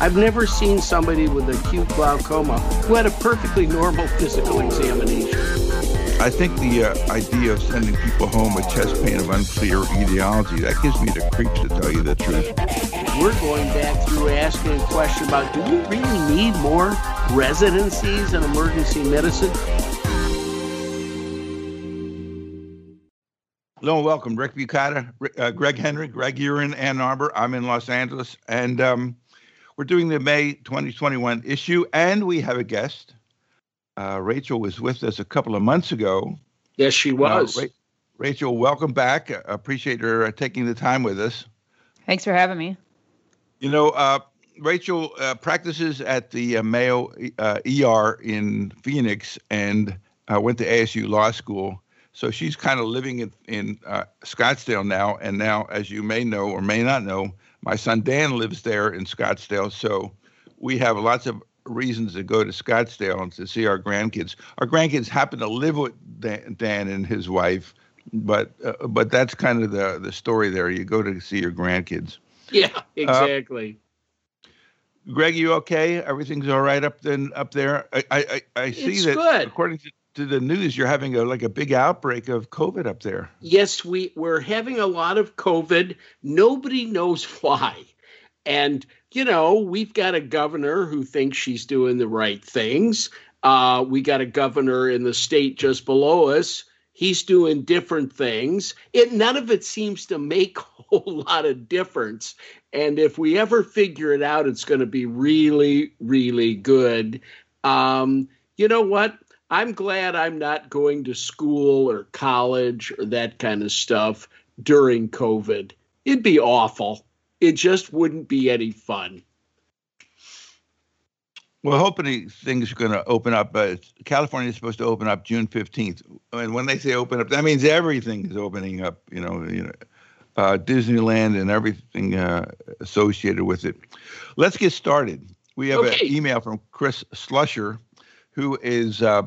I've never seen somebody with acute glaucoma who had a perfectly normal physical examination. I think the uh, idea of sending people home with chest pain of unclear etiology, that gives me the creeps to tell you the truth. We're going back through asking a question about do we really need more residencies in emergency medicine? Hello and welcome, Rick Bukata, uh, Greg Henry. Greg, you're in Ann Arbor. I'm in Los Angeles. And um, we're doing the May 2021 issue, and we have a guest. Uh, Rachel was with us a couple of months ago. Yes, she uh, was. Uh, Ra- Rachel, welcome back. I appreciate her uh, taking the time with us. Thanks for having me. You know, uh, Rachel practices at the Mayo ER in Phoenix and went to ASU Law School so she's kind of living in, in uh, Scottsdale now. And now, as you may know or may not know, my son Dan lives there in Scottsdale. So we have lots of reasons to go to Scottsdale and to see our grandkids. Our grandkids happen to live with Dan, and his wife, but uh, but that's kind of the the story there. You go to see your grandkids. Yeah, exactly. Uh, Greg, you okay? Everything's all right up then up there. I I, I see it's that good. according to to the news you're having a like a big outbreak of covid up there. Yes we we're having a lot of covid. Nobody knows why. And you know we've got a governor who thinks she's doing the right things. Uh, we got a governor in the state just below us. He's doing different things. It none of it seems to make a whole lot of difference. And if we ever figure it out it's going to be really really good. Um, you know what I'm glad I'm not going to school or college or that kind of stuff during COVID. It'd be awful. It just wouldn't be any fun. Well, hopefully things are going to open up. Uh, California is supposed to open up June 15th. And when they say open up, that means everything is opening up, you know, you know uh, Disneyland and everything uh, associated with it. Let's get started. We have okay. an email from Chris Slusher, who is uh,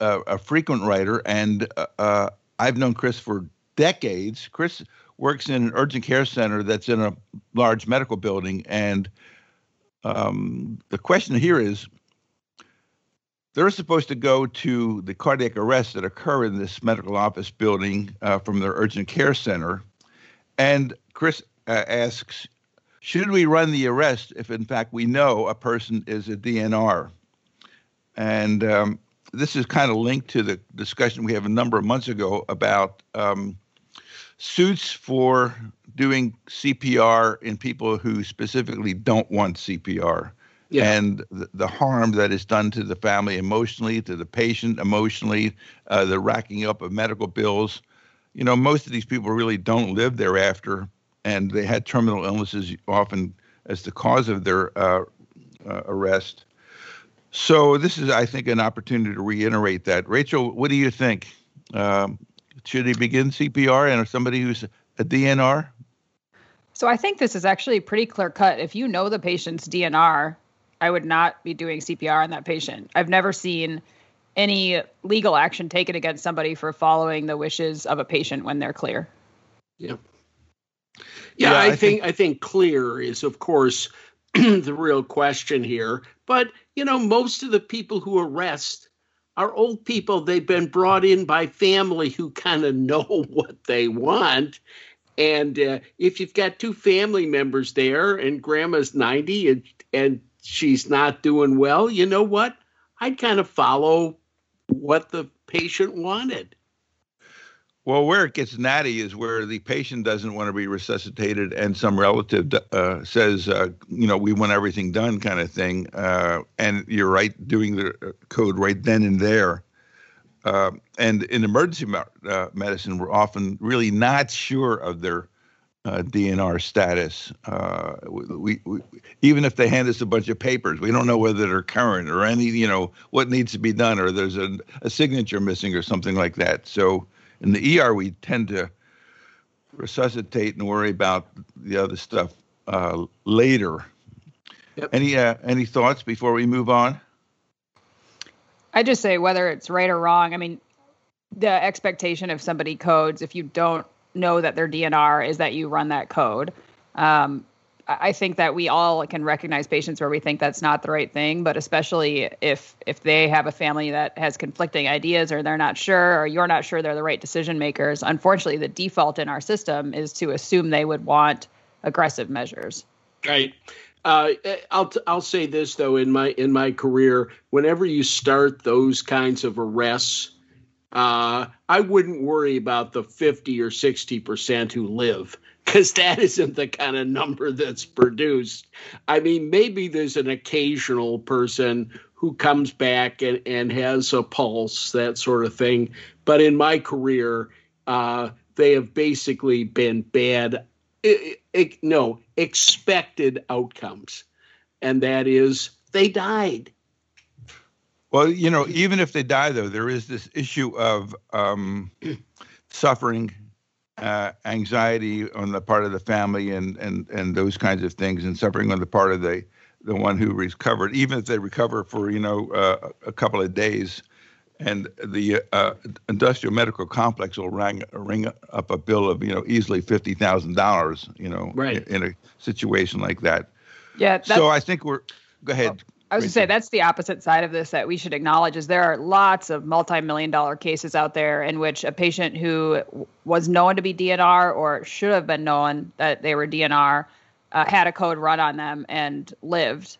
a, a, frequent writer, and uh, uh, I've known Chris for decades. Chris works in an urgent care center that's in a large medical building, and um, the question here is they're supposed to go to the cardiac arrests that occur in this medical office building uh, from their urgent care center. And Chris uh, asks, should we run the arrest if, in fact, we know a person is a DNR? And um, this is kind of linked to the discussion we have a number of months ago about um, suits for doing CPR in people who specifically don't want CPR. Yeah. And the, the, harm that is done to the family emotionally, to the patient emotionally, uh, the racking up of medical bills. You know, most of these people really don't live thereafter, and they had terminal illnesses often as the cause of their uh, uh, arrest. So this is, I think, an opportunity to reiterate that. Rachel, what do you think? Um, should he begin CPR and somebody who's a DNR? So I think this is actually pretty clear cut. If you know the patient's DNR, I would not be doing CPR on that patient. I've never seen any legal action taken against somebody for following the wishes of a patient when they're clear. Yeah. Yeah, yeah I, I think, think I think clear is of course the real question here. But, you know, most of the people who arrest are old people. They've been brought in by family who kind of know what they want. And uh, if you've got two family members there and grandma's 90 and, and she's not doing well, you know what? I'd kind of follow what the patient wanted. Well, where it gets natty is where the patient doesn't want to be resuscitated, and some relative uh, says, uh, "You know, we want everything done," kind of thing. Uh, and you're right, doing the uh, code right then and there. Uh, and in emergency uh, medicine, we're often really not sure of their DNR status. We, we, even if they hand us a bunch of papers, we don't know whether they're current or any, you know, what needs to be done, or there's a, a signature missing or something like that. So in the ER, we tend to resuscitate and worry about the other stuff uh, later. Yep. Any uh, any thoughts before we move on? I just say whether it's right or wrong. I mean, the expectation of somebody codes if you don't know that their DNR is that you run that code. Um, I think that we all can recognize patients where we think that's not the right thing, but especially if if they have a family that has conflicting ideas or they're not sure or you're not sure they're the right decision makers, unfortunately the default in our system is to assume they would want aggressive measures. Right. Uh, I'll I'll say this though in my in my career, whenever you start those kinds of arrests, uh, I wouldn't worry about the fifty or sixty percent who live because that isn't the kind of number that's produced. I mean, maybe there's an occasional person who comes back and, and has a pulse, that sort of thing. But in my career, uh, they have basically been bad, it, it, no, expected outcomes. And that is they died. Well, you know, even if they die, though, there is this issue of um, suffering uh, anxiety on the part of the family and, and, and those kinds of things, and suffering on the part of the the one who recovered, even if they recover for you know uh, a couple of days, and the uh, industrial medical complex will ring ring up a bill of you know easily fifty thousand dollars, you know, right. in, in, a situation like that. Yeah. So I think we're. Go ahead. I was going to say that's the opposite side of this that we should acknowledge is there are lots of multi-million dollar cases out there in which a patient who was known to be DNR or should have been known that they were DNR uh, had a code run on them and lived.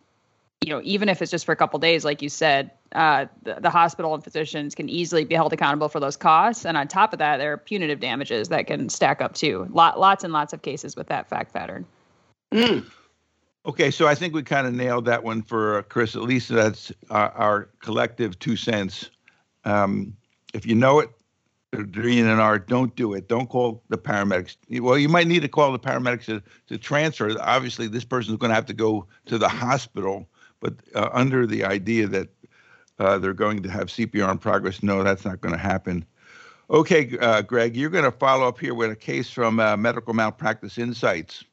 You know, even if it's just for a couple days, like you said, uh, the, the, hospital and physicians can easily be held accountable for those costs. And on top of that, there are punitive damages that can stack up too. Lot, lots and lots of cases with that fact pattern. Mm. Okay, so I think we kind of nailed that one for uh, Chris. At least that's our, our collective two cents. Um, if you know it, DNR, don't do it. Don't call the paramedics. Well, you might need to call the paramedics to, to transfer. Obviously, this person is going to have to go to the hospital, but uh, under the idea that uh, they're going to have CPR in progress, no, that's not going to happen. Okay, uh, Greg, you're going to follow up here with a case from uh, Medical Malpractice Insights.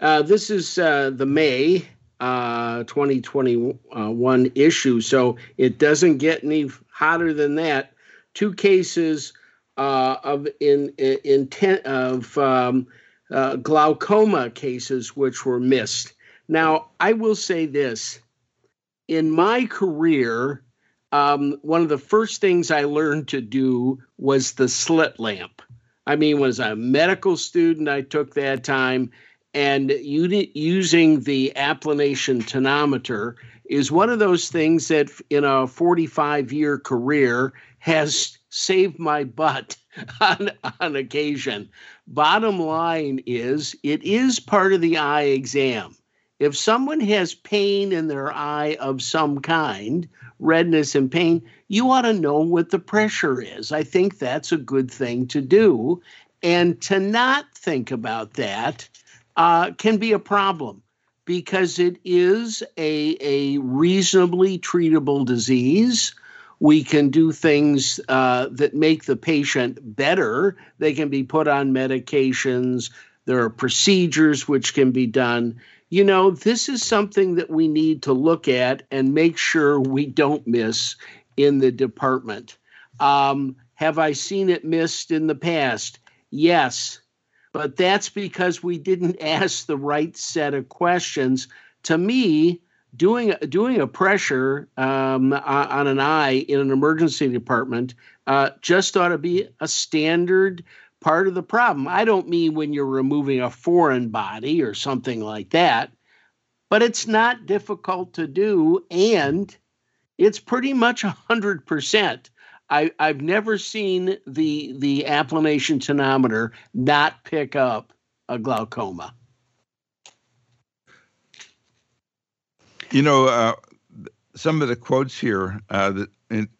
Uh, this is uh, the May uh, 2021 issue, so it doesn't get any hotter than that. Two cases uh, of in, intent of um, uh, glaucoma cases which were missed. Now, I will say this: in my career, um, one of the first things I learned to do was the slit lamp. I mean, was a medical student, I took that time and using the applanation tonometer is one of those things that in a 45 year career has saved my butt on, on occasion. Bottom line is, it is part of the eye exam. If someone has pain in their eye of some kind, redness and pain, you ought to know what the pressure is. I think that's a good thing to do. And to not think about that uh, can be a problem because it is a, a reasonably treatable disease. We can do things uh, that make the patient better. They can be put on medications. There are procedures which can be done. You know, this is something that we need to look at and make sure we don't miss in the department. Um, have I seen it missed in the past? Yes but that's because we didn't ask the right set of questions. To me, doing doing a pressure um, on an eye in an emergency department uh, just ought to be a standard part of the problem. I don't mean when you're removing a foreign body or something like that, but it's not difficult to do, and it's pretty much hundred percent I, I've never seen the the applanation tonometer not pick up a glaucoma. You know, uh, some of the quotes here uh, that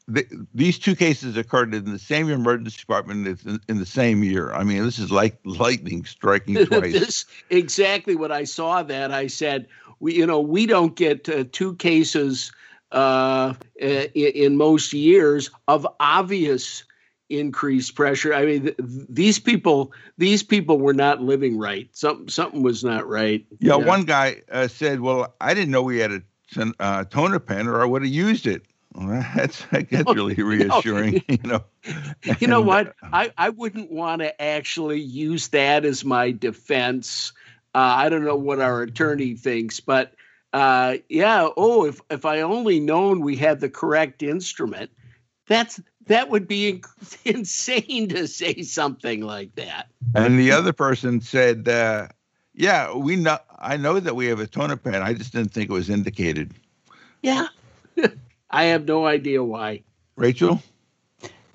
the, these two cases occurred in the same emergency department in, in, the same year. I mean, this is like lightning striking twice. this exactly what I saw. That I said, we you know we don't get uh, two cases uh, in most years of obvious increased pressure. I mean, th- these people, these people were not living right. Something, something was not right. Yeah, yeah. one guy uh, said, "Well, I didn't know we had a uh, Tonopen, or I would have used it." Well, that's that's really reassuring, you know. You know what? I I wouldn't want to actually use that as my defense Uh, I don't know what our attorney thinks, but uh, yeah. Oh, if if I only known we had the correct instrument, that's that would be insane to say something like that. And the other person said, uh, "Yeah, we know. I know that we have a Atonopan. I just didn't think it was indicated." Yeah, I have no idea why. Rachel.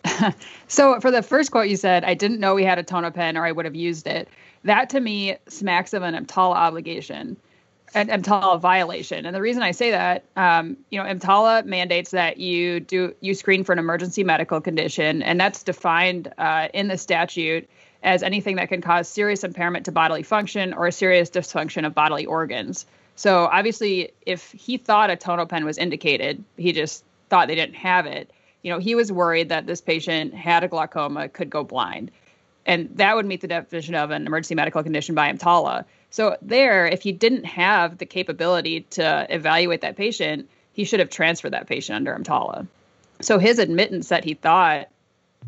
so for the first quote you said, I didn't know we had a Tonopen, or I would have used it. That to me smacks of an EMTALA obligation, an EMTALA violation. And the reason I say that, um, you know, EMTALA mandates that you do you screen for an emergency medical condition, and that's defined uh, in the statute as anything that can cause serious impairment to bodily function or a serious dysfunction of bodily organs. So obviously, if he thought a Tonopen was indicated, he just thought they didn't have it. You know, he was worried that this patient had a glaucoma, could go blind and that would meet the definition of an emergency medical condition by EMTALA. So there, if he didn't have the capability to evaluate that patient, he should have transferred that patient under EMTALA. So his admittance that he thought,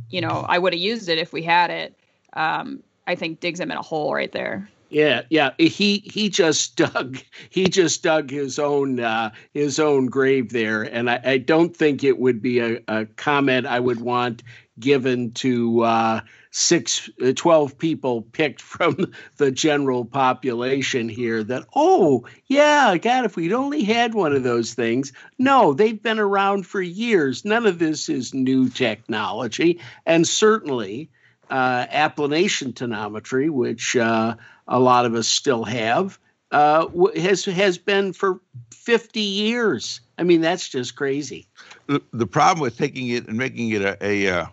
you know, I would have used it if we had it, um, I think digs him in a hole right there. Yeah, yeah. He he just dug he just dug his own uh, his own grave there, and I, I don't think it would be a, a comment I would want given to uh, six, uh, 12 people picked from the general population here that, oh, yeah, God, if we'd only had one of those things. No, they've been around for years. None of this is new technology. And certainly, uh, applanation tonometry, which uh, a lot of us still have, uh, has has been for 50 years. I mean, that's just crazy. The, the problem with taking it and making it a, a uh,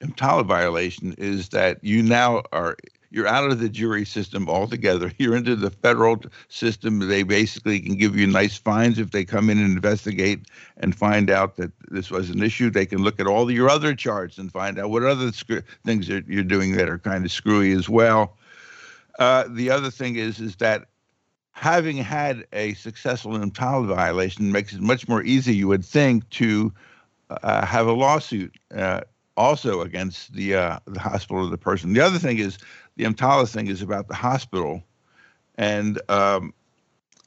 EMTALA violation is that you now are you're out of the jury system altogether. You're into the federal system. They basically can give you nice fines if they come in and investigate and find out that this was an issue. They can look at all your other charts and find out what other sc- things that you're doing that are kind of screwy as well. Uh, the other thing is is that having had a successful EMTALA violation makes it much more easy, you would think, to uh, have a lawsuit. Uh, also against the uh, the hospital or the person. The other thing is the EMTALA thing is about the hospital, and um,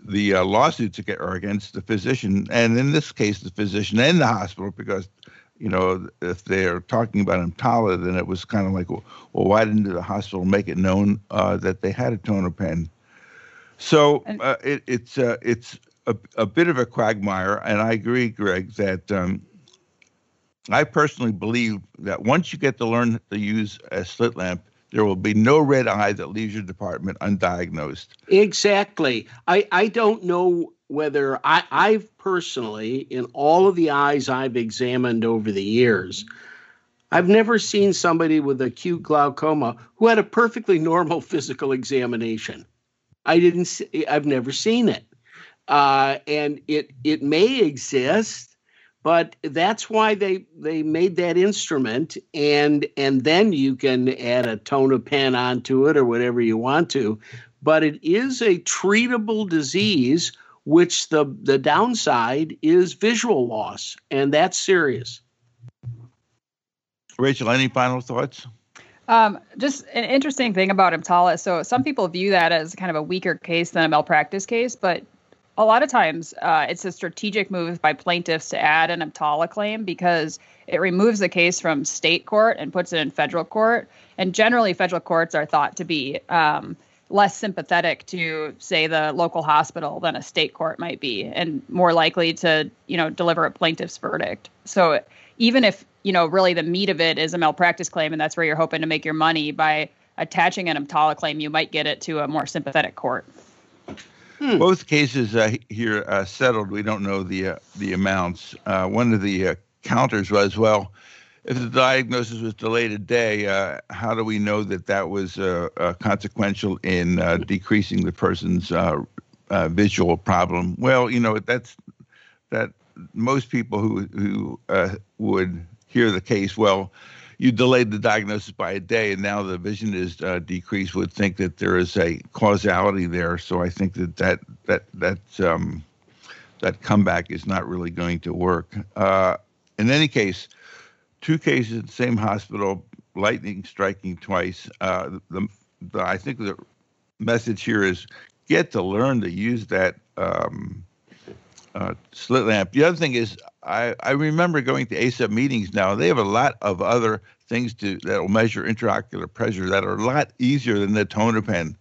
the uh, lawsuits are against the physician, and in this case, the physician and the hospital, because you know if they're talking about EMTALA, then it was kind of like, well, well, why didn't the hospital make it known uh, that they had a Tonopen? So uh, it, it's uh, it's a, a bit of a quagmire, and I agree, Greg, that. Um, I personally believe that once you get to learn to use a slit lamp, there will be no red eye that leaves your department undiagnosed. Exactly. I, I don't know whether I, I've personally, in all of the eyes I've examined over the years, I've never seen somebody with acute glaucoma who had a perfectly normal physical examination. I didn't. See, I've never seen it, uh, and it it may exist but that's why they they made that instrument and and then you can add a Tonopen onto it or whatever you want to. But it is a treatable disease which the the downside is visual loss and that's serious. Rachel any final thoughts? Um, just an interesting thing about EMTALA. So some people view that as kind of a weaker case than a malpractice case, but a lot of times uh, it's a strategic move by plaintiffs to add an EMTALA claim because it removes the case from state court and puts it in federal court. And generally, federal courts are thought to be um, less sympathetic to, say, the local hospital than a state court might be, and more likely to, you know, deliver a plaintiff's verdict. So even if you know really the meat of it is a malpractice claim, and that's where you're hoping to make your money by attaching an EMTALA claim, you might get it to a more sympathetic court. Hmm. Both cases uh, here uh, settled. We don't know the uh, the amounts. Uh, one of the uh, counters was, well, if the diagnosis was delayed a day, uh, how do we know that that was consequential in decreasing the person's visual problem? Well, you know that's that most people who who would hear the case, well, you delayed the diagnosis by a day and now the vision is uh, decreased. Would think that there is a causality there so i think that that that that um, that comeback is not really going to work. Uh, in any case two cases in the same hospital lightning striking twice. Uh, the, the i think the message here is get to learn to use that um, uh, slit lamp. The other thing is, I, I remember going to ACEP meetings now. They have a lot of other things to that will measure intraocular pressure that are a lot easier than the Tonopen.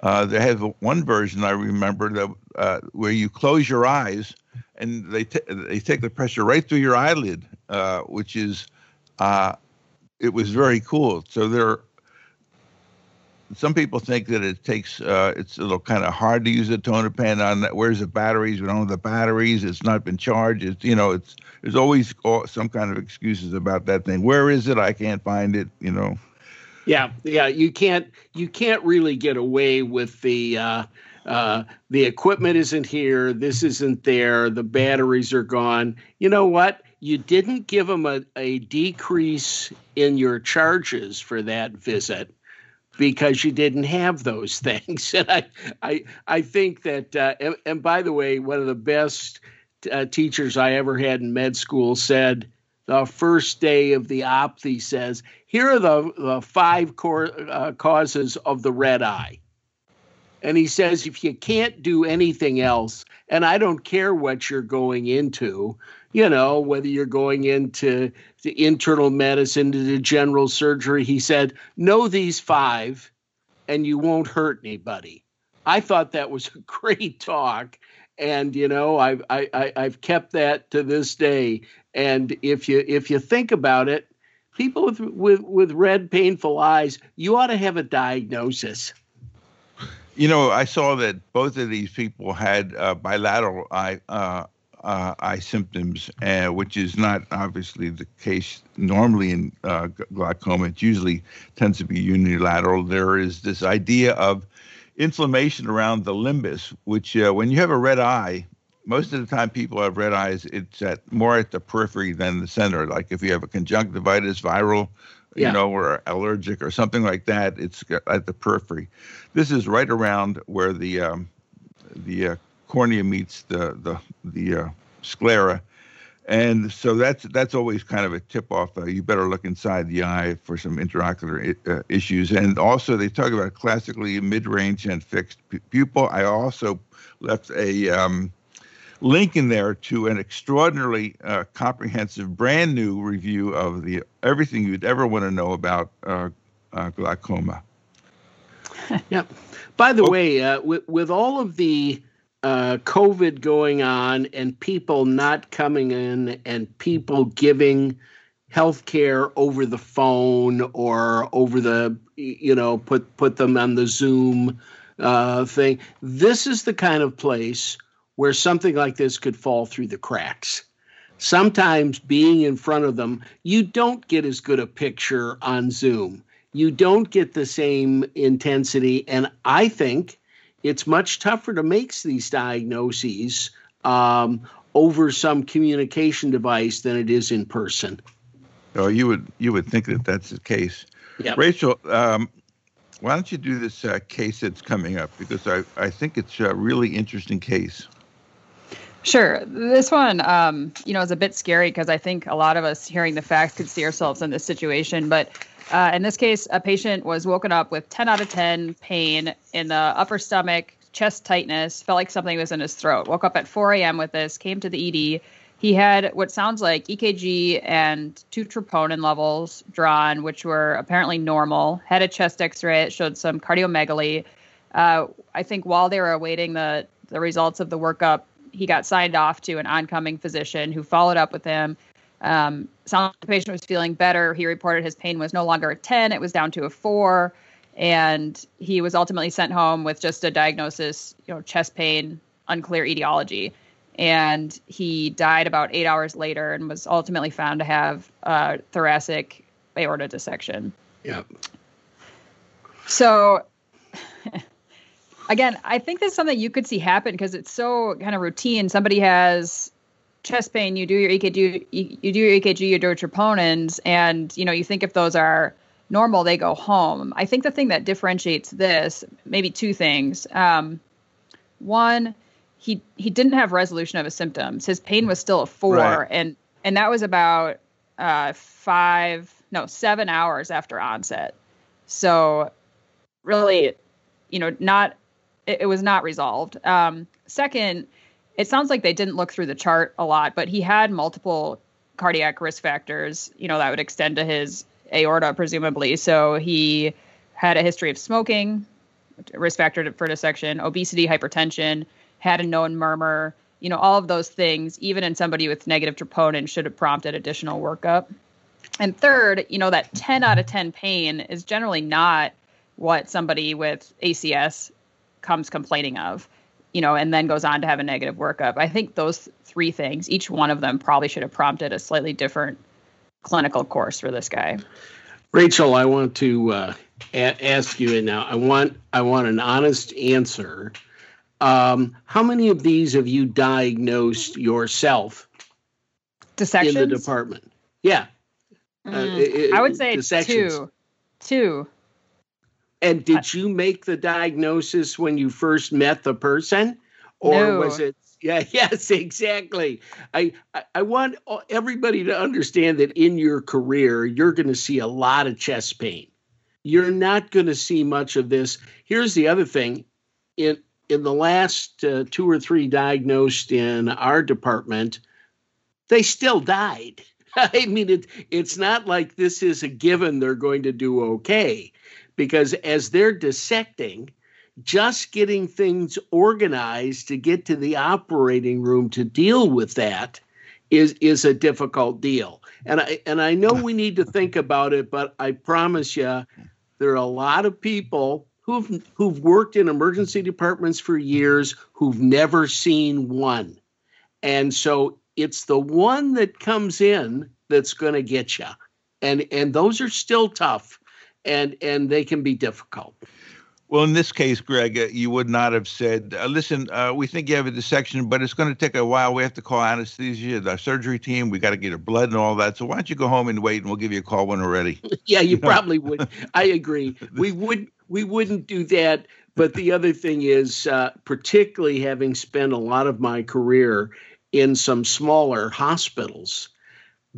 Uh, they have one version I remember that uh, where you close your eyes and they t- they take the pressure right through your eyelid, uh, which is uh, it was very cool. So there some people think that it takes uh, it's a little kind of hard to use a Tonopen on that. Where's the batteries? We don't have the batteries. It's not been charged. It's you know it's there's always some kind of excuses about that thing. Where is it? I can't find it. You know. Yeah, yeah. You can't you can't really get away with the. Uh, uh, the equipment isn't here. This isn't there. The batteries are gone. You know what? You didn't give them a, a decrease in your charges for that visit because you didn't have those things. And I, I, I think that, uh, and, and, by the way, one of the best uh, teachers I ever had in med school said the first day of the op, he says, here are the, the five core, uh, causes of the red eye. And he says, if you can't do anything else, and I don't care what you're going into, you know, whether you're going into the internal medicine, to the general surgery, he said, know these five and you won't hurt anybody. I thought that was a great talk. And you know, I've I, I, I've kept that to this day. And if you if you think about it, people with with with red painful eyes, you ought to have a diagnosis. You know, I saw that both of these people had uh, bilateral eye uh, uh, eye symptoms, uh, which is not obviously the case normally in uh, glaucoma. It usually tends to be unilateral. There is this idea of inflammation around the limbus, which uh, when you have a red eye, most of the time people have red eyes. It's at more at the periphery than the center. Like if you have a conjunctivitis, viral, yeah. you know, or allergic or something like that, it's at the periphery. This is right around where the um, the uh, cornea meets the the the uh, sclera, and so that's that's always kind of a tip off. Uh, you better look inside the eye for some intraocular uh, issues. And also, they talk about classically mid range and fixed pupil. I also left a um, link in there to an extraordinarily uh, comprehensive, brand new review of the everything you'd ever want to know about uh, uh, glaucoma. yeah. By the oh. way, uh, with with all of the uh, COVID going on and people not coming in and people giving health care over the phone or over the you know put put them on the Zoom uh, thing. This is the kind of place where something like this could fall through the cracks. Sometimes being in front of them, you don't get as good a picture on Zoom. You don't get the same intensity. And I think it's much tougher to make these diagnoses um, over some communication device than it is in person. Oh, you would you would think that that's the case. Yeah. Rachel, um, why don't you do this uh, case that's coming up because I I think it's a really interesting case. Sure. This one, um, you know, is a bit scary because I think a lot of us hearing the facts could see ourselves in this situation. But uh, in this case, a patient was woken up with 10 out of 10 pain in the upper stomach, chest tightness, felt like something was in his throat. Woke up at 4 a.m. with this, came to the ED. He had what sounds like EKG and two troponin levels drawn, which were apparently normal. Had a chest X-ray. It showed some cardiomegaly. Uh, I think while they were awaiting the the results of the workup, he got signed off to an oncoming physician who followed up with him um, sound like the patient was feeling better. He reported his pain was no longer a 10, it was down to a 4. And he was ultimately sent home with just a diagnosis, you know, chest pain, unclear etiology. And he died about eight hours later and was ultimately found to have uh, thoracic aorta dissection. Yeah. So, again, I think this is something you could see happen because it's so kind of routine. Somebody has chest pain, you do your EKG, you do your EKG, you do your troponins, and you know you think if those are normal, they go home. I think the thing that differentiates this, maybe two things. Um, one, he he didn't have resolution of his symptoms. His pain was still a four, right. and and that was about uh, five, no, seven hours after onset. So, really, you know, not it, it was not resolved. Um, second, it sounds like they didn't look through the chart a lot, but he had multiple cardiac risk factors, you know, that would extend to his aorta, presumably. So he had a history of smoking, risk factor for dissection, obesity, hypertension, had a known murmur. You know, all of those things, even in somebody with negative troponin, should have prompted additional workup. And third, you know, that 10 out of 10 pain is generally not what somebody with ACS comes complaining of, you know, and then goes on to have a negative workup. I think those three things, each one of them probably should have prompted a slightly different clinical course for this guy. Rachel, I want to uh, a- ask you now. I want I want an honest answer. Um, how many of these have you diagnosed yourself Dissections? in the department? Yeah, mm, uh, it, I would say two. Two. And did you make the diagnosis when you first met the person, or no. was it? Yeah, yes, exactly. I, I I want everybody to understand that in your career, you're going to see a lot of chest pain. You're not going to see much of this. Here's the other thing: in in the last uh, two or three diagnosed in our department, they still died. I mean, it, it's not like this is a given they're going to do okay because as they're dissecting, just getting things organized to get to the operating room to deal with that is is a difficult deal. And I and I know we need to think about it, but I promise you, there are a lot of people who've who've worked in emergency departments for years who've never seen one. And so it's the one that comes in that's going to get you. And and those are still tough and and they can be difficult. Well, in this case, Greg, uh, you would not have said, uh, "Listen, uh, we think you have a dissection, but it's going to take a while. We have to call anesthesia, the surgery team. We got to get your blood and all that. So why don't you go home and wait, and we'll give you a call when we're ready." yeah, you probably would. I agree. We would we wouldn't do that. But the other thing is, uh, particularly having spent a lot of my career in some smaller hospitals,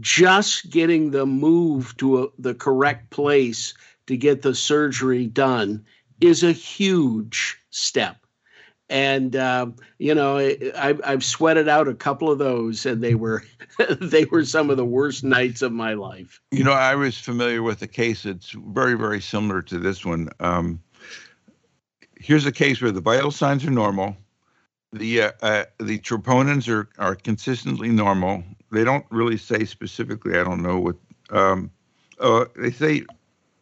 just getting them moved to a, the correct place to get the surgery done is a huge step. And uh, you know, I, I've sweated out a couple of those, and they were they were some of the worst nights of my life. You know, I was familiar with a case that's very very similar to this one. Um, here's a case where the vital signs are normal, the uh, uh, the troponins are are consistently normal. They don't really say specifically. I don't know what um, uh, they say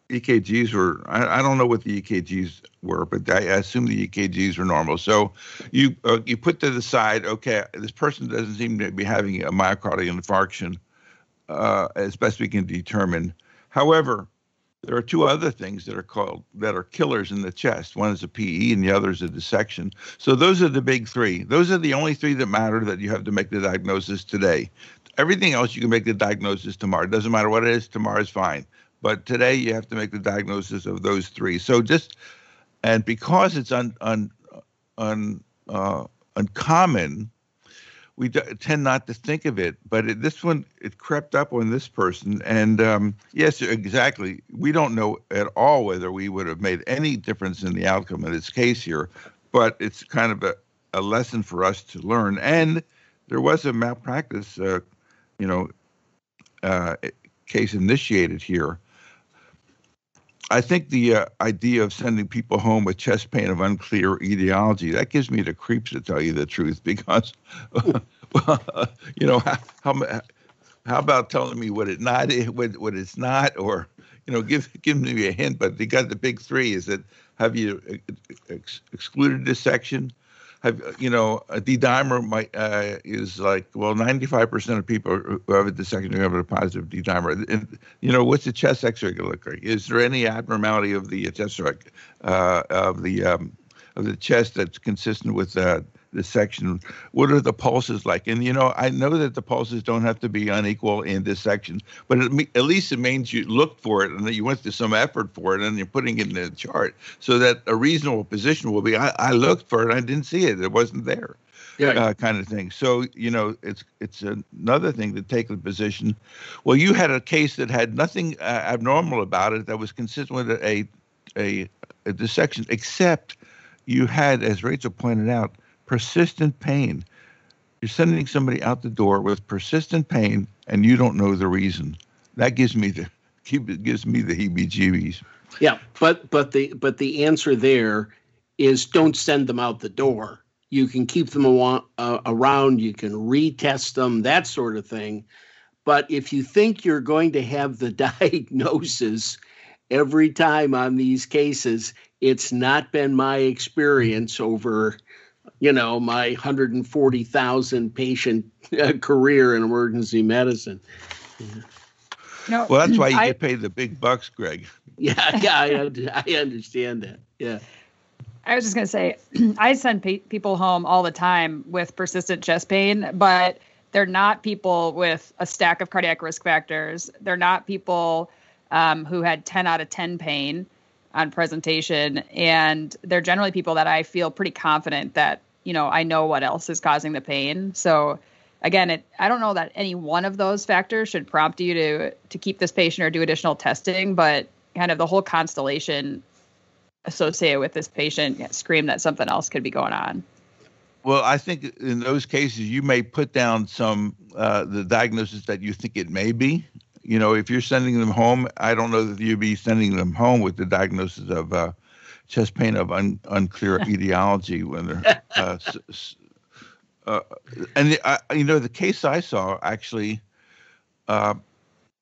EKGs were, I, I, don't know what the EKGs were, but I, assume the EKGs were normal. So you uh, you put to the side, okay, this person doesn't seem to be having a myocardial infarction, uh, as best we can determine. However, there are two other things that are called that are killers in the chest. One is a PE, and the other is a dissection. So those are the big three. Those are the only three that matter that you have to make the diagnosis today. Everything else you can make the diagnosis tomorrow. It doesn't matter what it is. Tomorrow is fine. But today you have to make the diagnosis of those three. So just and because it's un, un, un uh, uncommon, we tend not to think of it. But it, this one, it crept up on this person, and um, yes, exactly. We don't know at all whether we would have made any difference in the outcome of this case here, but it's kind of a, a lesson for us to learn. And there was a malpractice, uh, you know, uh, case initiated here I think the uh, idea of sending people home with chest pain of unclear etiology that gives me the creeps to tell you the truth because, you know, how, how, how about telling me what it not what what it's not or you know give give me a hint. But they got the big three: is that have you ex- excluded dissection? Have you know a D-dimer might uh, is like well 95% of people who have a dissection have a positive D-dimer. And, you know what's the chest X-ray going to look like? Is there any abnormality of the chest uh, of the um, of the chest that's consistent with uh, dissection. What are the pulses like? And you know, I know that the pulses don't have to be unequal in dissection, but it, at least it means you looked for it and that you went through some effort for it, and you're putting it in the chart so that a reasonable position will be. I, I looked for it, I didn't see it, it wasn't there. Yeah. Uh, kind of thing. So you know, it's it's another thing to take the position. Well, you had a case that had nothing uh, abnormal about it that was consistent with a a, a dissection, except you had, as Rachel pointed out, persistent pain. You're sending somebody out the door with persistent pain, and you don't know the reason. That gives me the gives me the heebie-jeebies. Yeah, but but the but the answer there is don't send them out the door. You can keep them uh, around. You can retest them, that sort of thing. But if you think you're going to have the diagnosis every time on these cases, it's not been my experience over, you know, my 140,000 patient uh, career in emergency medicine. Yeah. No, well, that's why you I, get paid the big bucks, Greg. Yeah, yeah, I, I understand that. Yeah. I was just going to say, I send pe- people home all the time with persistent chest pain, but they're not people with a stack of cardiac risk factors. They're not people um, who had 10 out of 10 pain on presentation. And they're generally people that I feel pretty confident that, you know, I know what else is causing the pain. So, again, it, I don't know that any one of those factors should prompt you to to keep this patient or do additional testing, but kind of the whole constellation associated with this patient scream that something else could be going on. Well, I think in those cases you may put down some uh, the diagnosis that you think it may be. You know, if you're sending them home, I don't know that you'd be sending them home with the diagnosis of uh, chest pain of un- unclear etiology when they're. Uh, uh, and the, uh, you know, the case I saw actually, uh,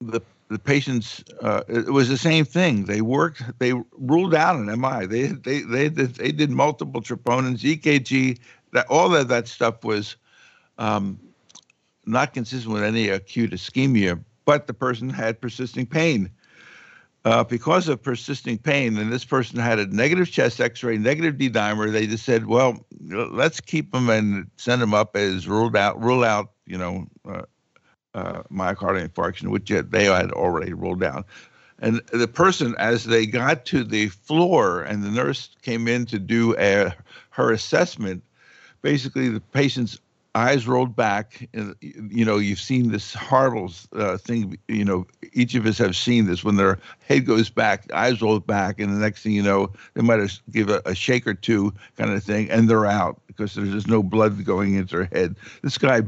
the the patients uh, it was the same thing. They worked. They ruled out an MI. They they they did, they did multiple troponins, EKG, that all of that stuff was um, not consistent with any acute ischemia, but the person had persisting pain. Uh, because of persisting pain, and this person had a negative chest X-ray, negative D-dimer, they just said, "Well, let's keep them and send them up as ruled out, rule out, you know, uh, uh, myocardial infarction, which they had already ruled out." And the person, as they got to the floor, and the nurse came in to do a, her assessment, basically the patient's eyes rolled back. And, you know, you've seen this horrible uh, thing. You know, each of us have seen this when their head goes back, eyes rolled back, and the next thing you know, they might give a, a shake or two, kind of thing, and they're out because there's just no blood going into their head. This guy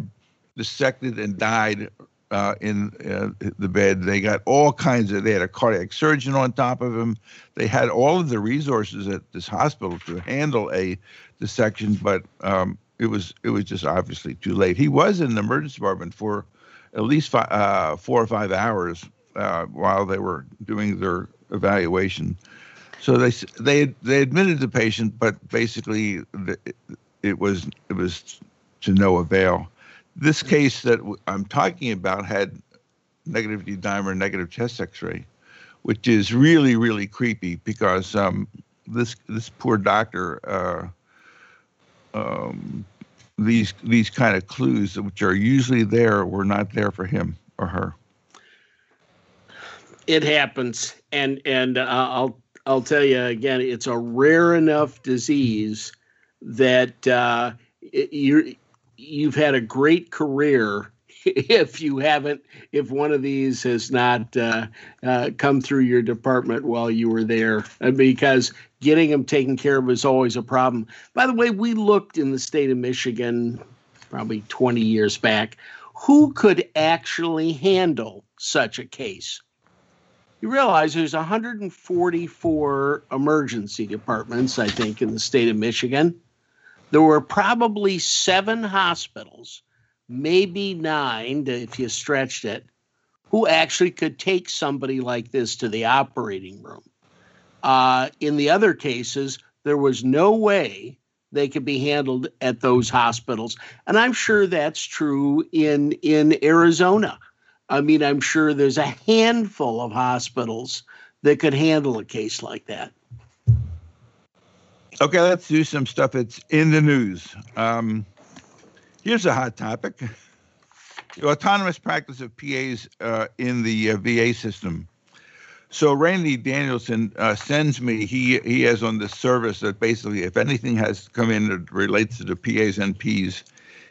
dissected and died uh, in uh, the bed. They got all kinds of. They had a cardiac surgeon on top of him. They had all of the resources at this hospital to handle a dissection, but um, it was it was just obviously too late. He was in the emergency department for at least five, uh, four or five hours uh, while they were doing their evaluation. So they they they admitted the patient, but basically it was it was to no avail. This case that I'm talking about had negative D-dimer, negative chest X-ray, which is really really creepy because um, this this poor doctor uh, um, these these kind of clues, which are usually there, were not there for him or her. It happens, and and uh, I'll I'll tell you again, it's a rare enough disease that uh, you you've had a great career if you haven't if one of these has not uh, uh, come through your department while you were there. Because getting them taken care of is always a problem. By the way we looked in the state of michigan probably 20 years back. Who could actually handle such a case? You realize there's 144 emergency departments i think in the state of michigan. There were probably seven hospitals maybe nine if you stretched it, who actually could take somebody like this to the operating room. Uh, in the other cases, there was no way they could be handled at those hospitals, and I'm sure that's true in in Arizona. I mean, I'm sure there's a handful of hospitals that could handle a case like that. Okay, let's do some stuff that's in the news. Um, Here's a hot topic the autonomous practice of PAs uh, in the uh, VA system. So Randy Danielson uh, sends me. He he has on this service that basically, if anything has come in that relates to the PAs and Ps,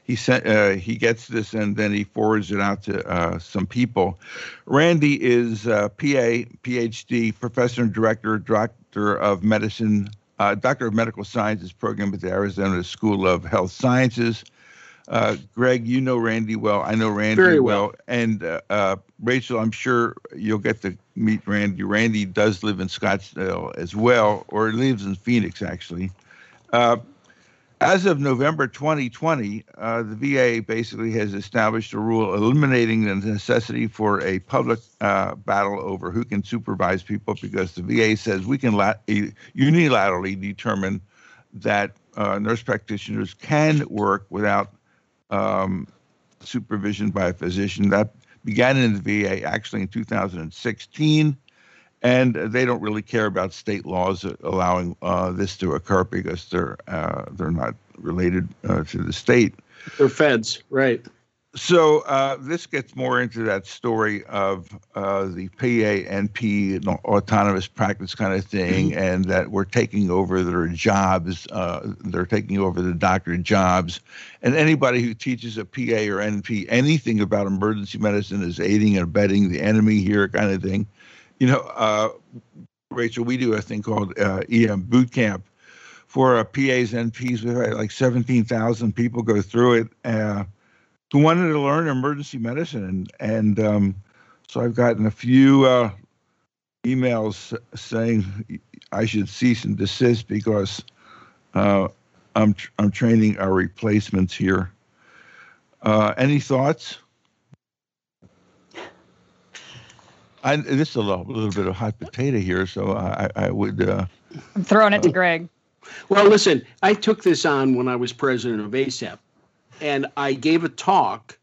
he sent uh, he gets this and then he forwards it out to uh, some people. Randy is PA, PhD, professor and director, doctor of medicine uh, Doctor of Medical Sciences program at the Arizona School of Health Sciences. Uh, Greg, you know Randy well. I know Randy Very well. well. And uh, uh, Rachel, I'm sure you'll get to meet Randy. Randy does live in Scottsdale as well, or lives in Phoenix, actually. Uh, as of November 2020, uh, the VA basically has established a rule eliminating the necessity for a public uh, battle over who can supervise people because the VA says we can la- unilaterally determine that uh, nurse practitioners can work without um, supervision by a physician. That began in the VA actually in 2016 and they don't really care about state laws allowing uh, this to occur because they're uh, they're not related uh, to the state. They're feds, right? So uh, this gets more into that story of uh, the PANP autonomous practice kind of thing, mm-hmm. and that we're taking over their jobs. Uh, they're taking over the doctor jobs, and anybody who teaches a PA or NP anything about emergency medicine is aiding and abetting the enemy here, kind of thing. You know, uh, Rachel, we do a thing called uh, EM boot camp for uh, PAs and NPs. We had like 17,000 people go through it uh, who wanted to learn emergency medicine. And, and um, so I've gotten a few uh, emails saying I should cease and desist because uh, I'm, I'm training our replacements here. Uh, any thoughts? I, this is a little, little, bit of hot potato here, so I, I would. Uh, I'm throwing it to Greg. Well, listen, I took this on when I was president of ACEP, and I gave a talk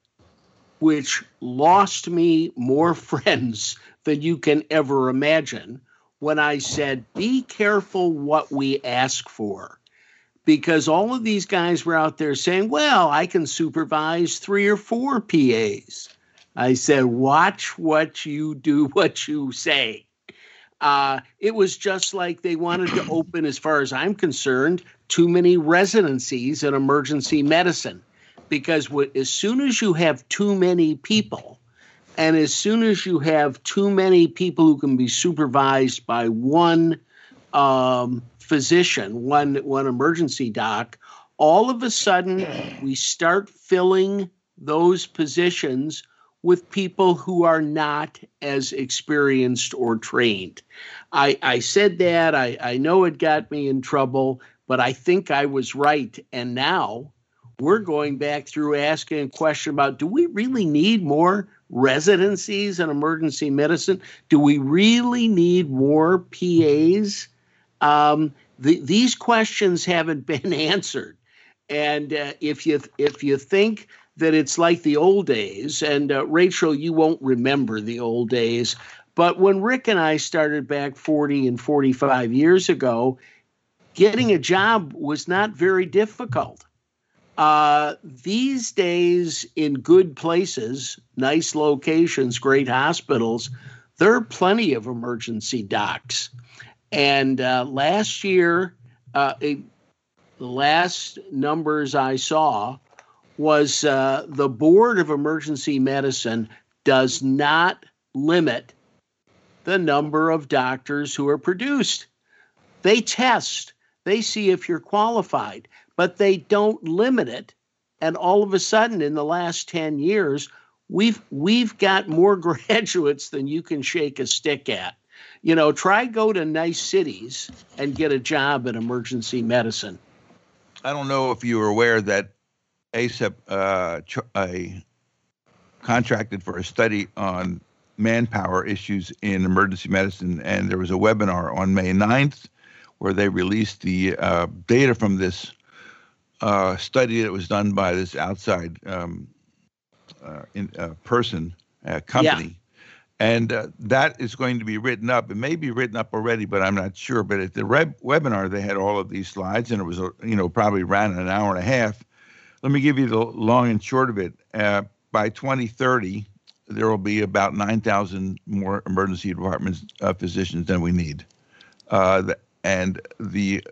which lost me more friends than you can ever imagine when I said, be careful what we ask for. Because all of these guys were out there saying, well, I can supervise three or four PAs. I said, watch what you do, what you say. Uh, it was just like they wanted to open, as far as I'm concerned, too many residencies in emergency medicine. Because what, as soon as you have too many people, and as soon as you have too many people who can be supervised by one um, physician, one one emergency doc, all of a sudden we start filling those positions with people who are not as experienced or trained. I, I said that. I, I know it got me in trouble, but I think I was right. And now we're going back through asking a question about do we really need more residencies in emergency medicine? Do we really need more PAs? Um, the, these questions haven't been answered. And uh, if you if you think that it's like the old days. And uh, Rachel, you won't remember the old days. But when Rick and I started back 40 and 45 years ago, getting a job was not very difficult. Uh, these days, in good places, nice locations, great hospitals, there are plenty of emergency docs. And uh, last year, uh, the last numbers I saw, was uh, the Board of Emergency Medicine does not limit the number of doctors who are produced. They test, they see if you're qualified, but they don't limit it. And all of a sudden, in the last 10 years, we've we've got more graduates than you can shake a stick at. You know, try go to nice cities and get a job in emergency medicine. I don't know if you were aware that ACEP uh, a, contracted for a study on manpower issues in emergency medicine, and there was a webinar on May 9th where they released the uh, data from this uh, study that was done by this outside um, uh, in, uh, person, company. Yeah. And uh, that is going to be written up. It may be written up already, but I'm not sure. But at the reb- webinar, they had all of these slides, and it was, you know, probably ran an hour and a half let me give you the long and short of it. Uh, by 2030, there will be about 9,000 more emergency department uh, physicians than we need. Uh, the, and the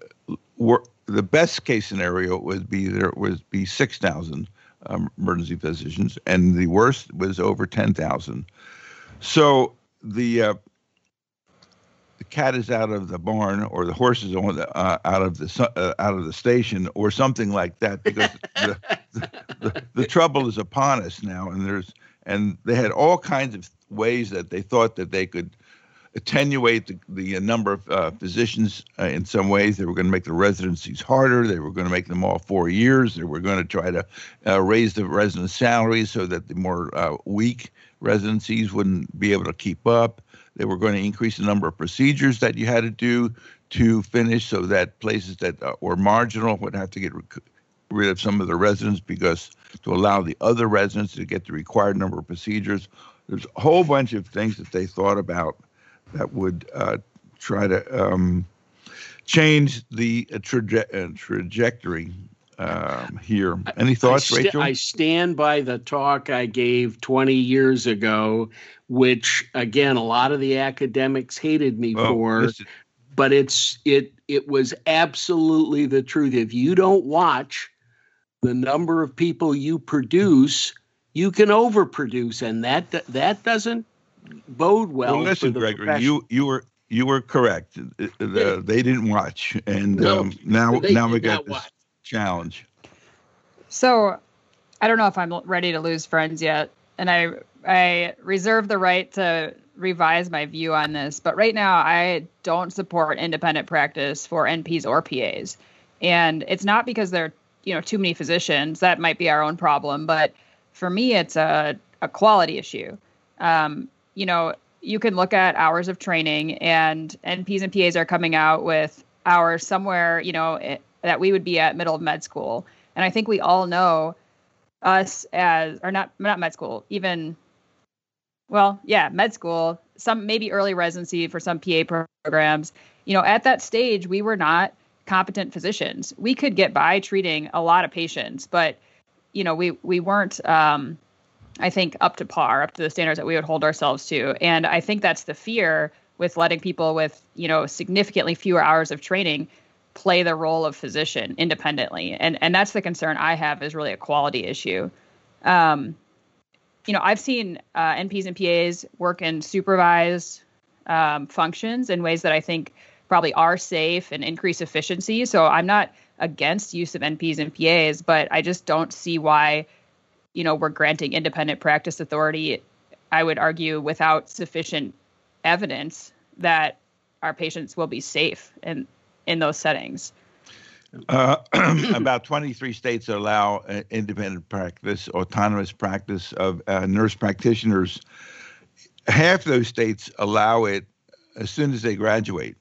the best case scenario would be there would be 6,000 um, emergency physicians, and the worst was over 10,000. So the uh, the cat is out of the barn or the horse is on the, uh, out of the uh, out of the station or something like that because the, the, the, the, trouble is upon us now and there's and they had all kinds of ways that they thought that they could attenuate the, the number of uh, physicians uh, in some ways. They were going to make the residencies harder. They were going to make them all four years. They were going to try to uh, raise the resident salaries so that the more uh, weak residencies wouldn't be able to keep up. They were going to increase the number of procedures that you had to do to finish so that places that uh, were marginal would have to get rid of some of the residents because to allow the other residents to get the required number of procedures. There's a whole bunch of things that they thought about that would uh, try to um, change the uh, traje- uh, trajectory um, here. Any thoughts, I st- Rachel? I stand by the talk I gave 20 years ago, which again a lot of the academics hated me for. But it's it it was absolutely the truth. If you don't watch the number of people you produce, you can overproduce, and that that doesn't bode well. Well, listen, Gregory, you you were you were correct. The, the, they didn't watch, and no, um, now now we got this watch. challenge. So, I don't know if I'm ready to lose friends yet, and I I reserve the right to revise my view on this. But right now, I don't support independent practice for NPs or PAs, and it's not because there are you know too many physicians. That might be our own problem, but for me, it's a a quality issue. Um, you know, you can look at hours of training, and NPs and PAs are coming out with hours somewhere, you know, it, that we would be at middle of med school. And I think we all know us as, or not, not med school, even, well, yeah, med school, some maybe early residency for some PA programs. You know, at that stage, we were not competent physicians. We could get by treating a lot of patients, but you know, we we weren't um, I think, up to par, up to the standards that we would hold ourselves to. And I think that's the fear with letting people with, you know, significantly fewer hours of training play the role of physician independently. And and that's the concern I have is really a quality issue. Um, you know, I've seen uh, NPs and PAs work in supervised um, functions in ways that I think probably are safe and increase efficiency. So I'm not against use of NPs and PAs, but I just don't see why you know, we're granting independent practice authority, I would argue, without sufficient evidence that our patients will be safe in in those settings. Uh, about 23 states allow uh, independent practice, autonomous practice of uh, nurse practitioners. Half those states allow it as soon as they graduate.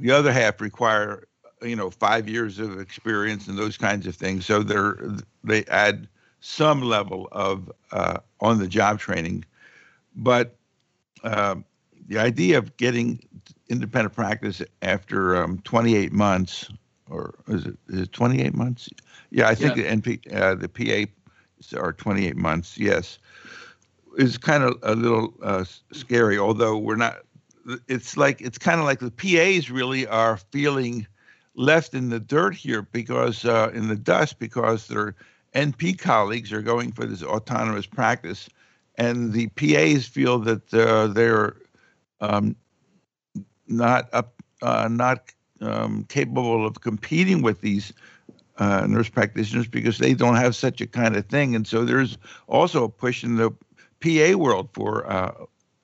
The other half require, you know, five years of experience and those kinds of things. So they're they add some level of uh, on the job training. But uh, the idea of getting independent practice after um, 28 months, or is it, is it 28 months? Yeah, I think yeah. the NP, uh, the PA are 28 months, yes, is kind of a little uh, scary, although we're not. It's like it's kind of like the PAs really are feeling left in the dirt here because uh, in the dust because they're NP colleagues are going for this autonomous practice, and the PAs feel that uh, they're um, not up, uh, not um, capable of competing with these uh, nurse practitioners because they don't have such a kind of thing. And so there's also a push in the PA world for uh,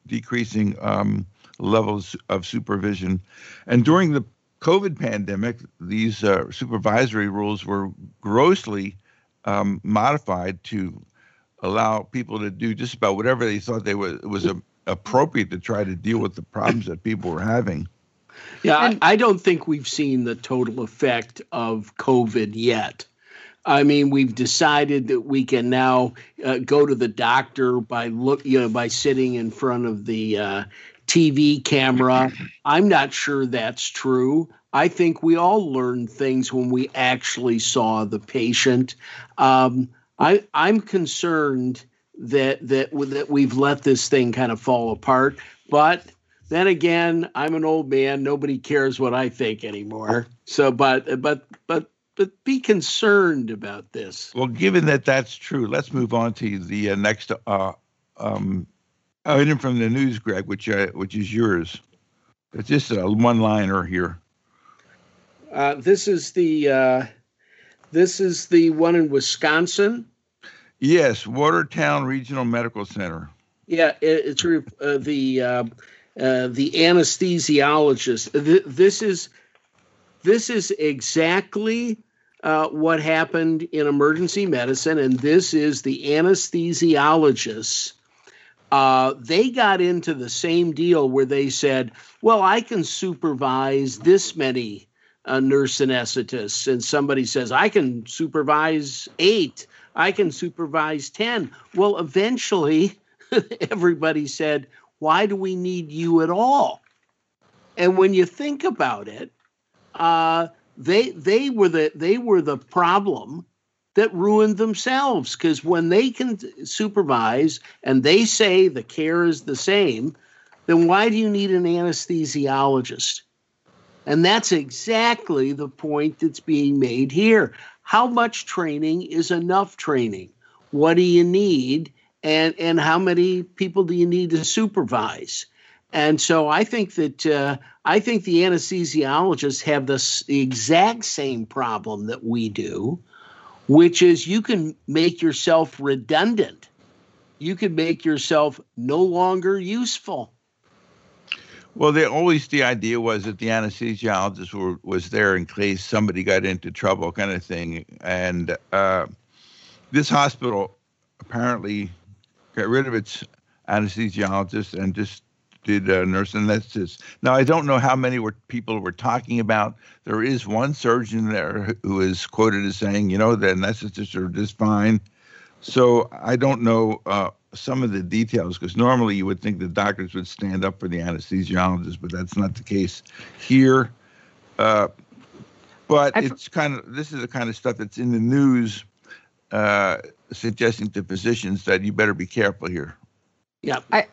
decreasing um, levels of supervision. And during the COVID pandemic, these uh, supervisory rules were grossly um, modified to allow people to do just about whatever they thought they was was a, appropriate to try to deal with the problems that people were having. Yeah, I, I don't think we've seen the total effect of COVID yet. I mean, we've decided that we can now uh, go to the doctor by look, you know, by sitting in front of the uh, TV camera. I'm not sure that's true. I think we all learned things when we actually saw the patient. Um, I, I'm concerned that that that we've let this thing kind of fall apart. But then again, I'm an old man. Nobody cares what I think anymore. So, but but but but be concerned about this. Well, given that that's true, let's move on to the uh, next uh, um, item from the news, Greg, which uh, which is yours. It's just a one-liner here. Uh, this is the uh, this is the one in Wisconsin. Yes, Watertown Regional Medical Center. Yeah, it, it's uh, the uh, uh, the anesthesiologist. Th- this is this is exactly uh, what happened in emergency medicine, and this is the anesthesiologists. Uh, they got into the same deal where they said, "Well, I can supervise this many uh, nurse anesthetists," and somebody says, "I can supervise eight. I can supervise ten. Well, eventually, everybody said, "Why do we need you at all?" And when you think about it, uh, they they were the they were the problem that ruined themselves because when they can supervise and they say the care is the same, then why do you need an anesthesiologist? And that's exactly the point that's being made here. How much training is enough training? What do you need? And, and how many people do you need to supervise? And so I think that uh, I think the anesthesiologists have this, the exact same problem that we do, which is you can make yourself redundant. You can make yourself no longer useful. Well, they always the idea was that the anesthesiologist were, was there in case somebody got into trouble, kind of thing. And uh, this hospital apparently got rid of its anesthesiologist and just did uh, nurse anesthetist. Now I don't know how many were people were talking about. There is one surgeon there who is quoted as saying, you know, the anesthetists are just fine. So I don't know uh, some of the details because normally you would think the doctors would stand up for the anesthesiologist, but that's not the case here. Uh, but I've, it's kind of this is the kind of stuff that's in the news, uh, suggesting to physicians that you better be careful here. Yeah, I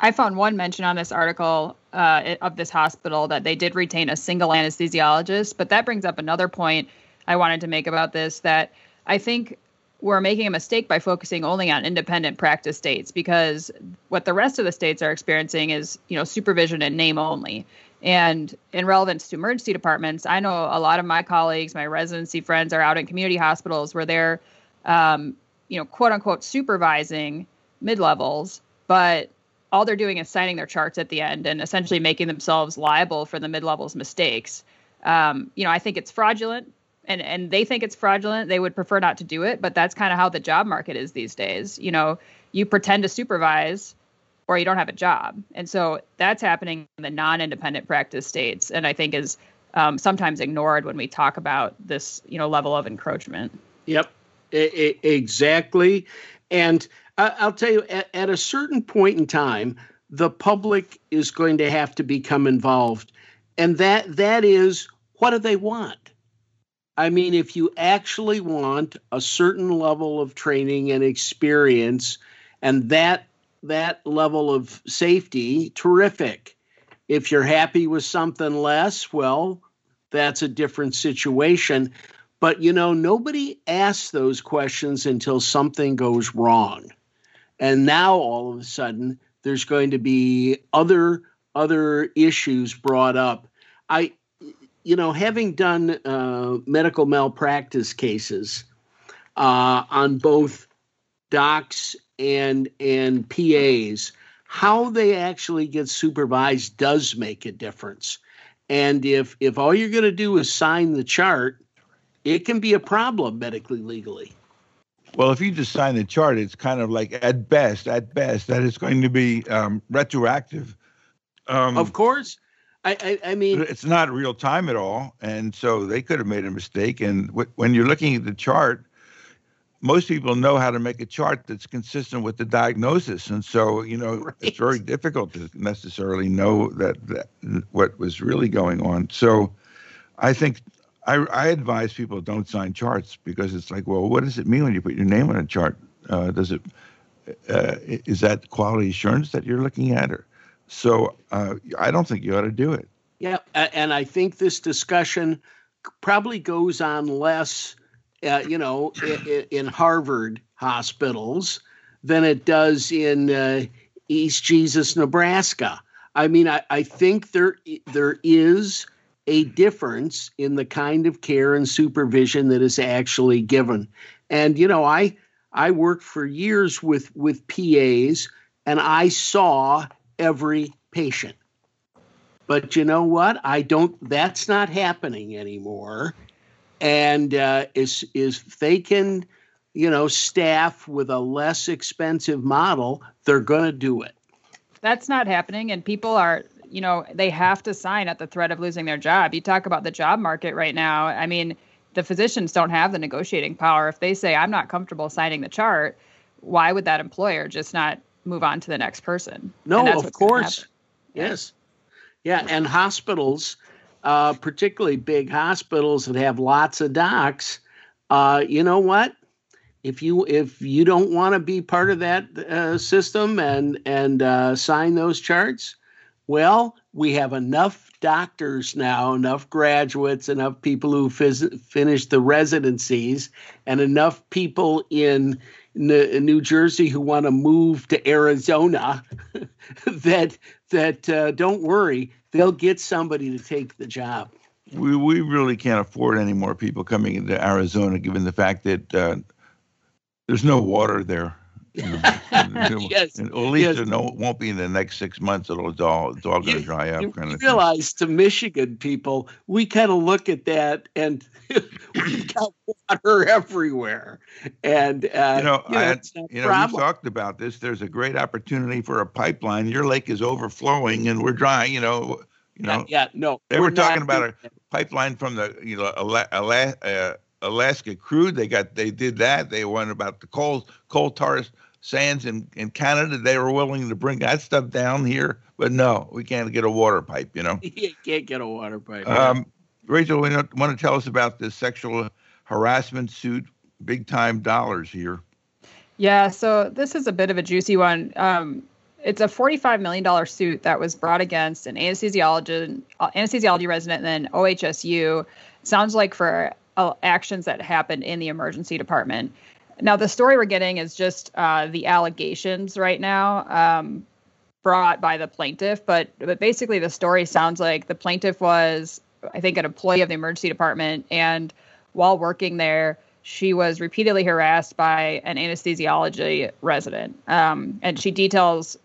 I found one mention on this article uh, of this hospital that they did retain a single anesthesiologist, but that brings up another point I wanted to make about this that I think we're making a mistake by focusing only on independent practice states because what the rest of the states are experiencing is, you know, supervision and name only. And in relevance to emergency departments, I know a lot of my colleagues, my residency friends are out in community hospitals where they're, um, you know, quote unquote supervising mid levels, but all they're doing is signing their charts at the end and essentially making themselves liable for the mid levels mistakes. Um, you know, I think it's fraudulent and, and they think it's fraudulent. They would prefer not to do it, but that's kind of how the job market is these days. You know, you pretend to supervise or you don't have a job. And so that's happening in the non independent practice states. And I think is um, sometimes ignored when we talk about this, you know, level of encroachment. Yep, exactly. And I'll tell you, at, at a certain point in time, the public is going to have to become involved, and that that is what do they want? I mean, if you actually want a certain level of training and experience, and that that level of safety, terrific. If you're happy with something less, well, that's a different situation. But you know, nobody asks those questions until something goes wrong. And now all of a sudden there's going to be other other issues brought up. I you know, having done uh, medical malpractice cases uh, on both docs and and PAs, how they actually get supervised does make a difference. And if if all you're going to do is sign the chart, it can be a problem medically legally. Well, if you just sign the chart, it's kind of like at best, at best, that it's going to be um, retroactive. Um, of course. I, I, I, mean, it's not real time at all. And so they could have made a mistake. And w- when you're looking at the chart, most people know how to make a chart that's consistent with the diagnosis. And so, you know, right. it's very difficult to necessarily know that, that what was really going on. So I think I, I advise people don't sign charts because it's like, well, what does it mean when you put your name on a chart? Uh, does it uh, is that quality assurance that you're looking at, or so? Uh, I don't think you ought to do it. Yeah, and I think this discussion probably goes on less, uh, you know, in, Harvard hospitals than it does in uh, East Jesus, Nebraska. I mean, I, I think there there is a difference in the kind of care and supervision that is actually given. And you know, I I worked for years with with PAs, and I saw every patient. But you know what? I don't. That's not happening anymore. And uh, is is they can, you know, staff with a less expensive model, they're going to do it. That's not happening, and people are, you know, they have to sign at the threat of losing their job. You talk about the job market right now. I mean, the physicians don't have the negotiating power. If they say, "I'm not comfortable signing the chart," why would that employer just not move on to the next person? No, of course. Yes. Yeah, and hospitals, uh, particularly big hospitals that have lots of docs, uh, you know what? If you if you don't want to be part of that uh, system and and uh, sign those charts, well, we have enough doctors now, enough graduates, enough people who phys- finished the residencies, and enough people in New Jersey who want to move to Arizona that that uh, don't worry, they'll get somebody to take the job. We we really can't afford any more people coming into Arizona, given the fact that uh, there's no water there. You know, yes. At least yes. it won't be in the next six months. It'll it's all, it's all going to dry up. You kind of realize thing. to Michigan people, we kind of look at that and we've got water everywhere. And uh, you know, you know, I, you know we talked about this. There's a great opportunity for a pipeline. Your lake is overflowing and we're dry. You know, you know. Yeah, no. They were talking about a pipeline from the you know uh, Alaska crude. They got they did that. They went about the coal coal tar sands in, in Canada. They were willing to bring that stuff down here, but no, we can't get a water pipe. You know, you can't get a water pipe. Um, Rachel, we want to tell us about this sexual harassment suit, big time dollars here. Yeah, so this is a bit of a juicy one. Um, it's a $45 million suit that was brought against an anesthesiologist, anesthesiology resident and then OHSU. Sounds like for uh, actions that happened in the emergency department. Now, the story we're getting is just uh, the allegations right now um, brought by the plaintiff, but but basically the story sounds like the plaintiff was, I think, an employee of the emergency department, and while working there, she was repeatedly harassed by an anesthesiology resident, um, and she details,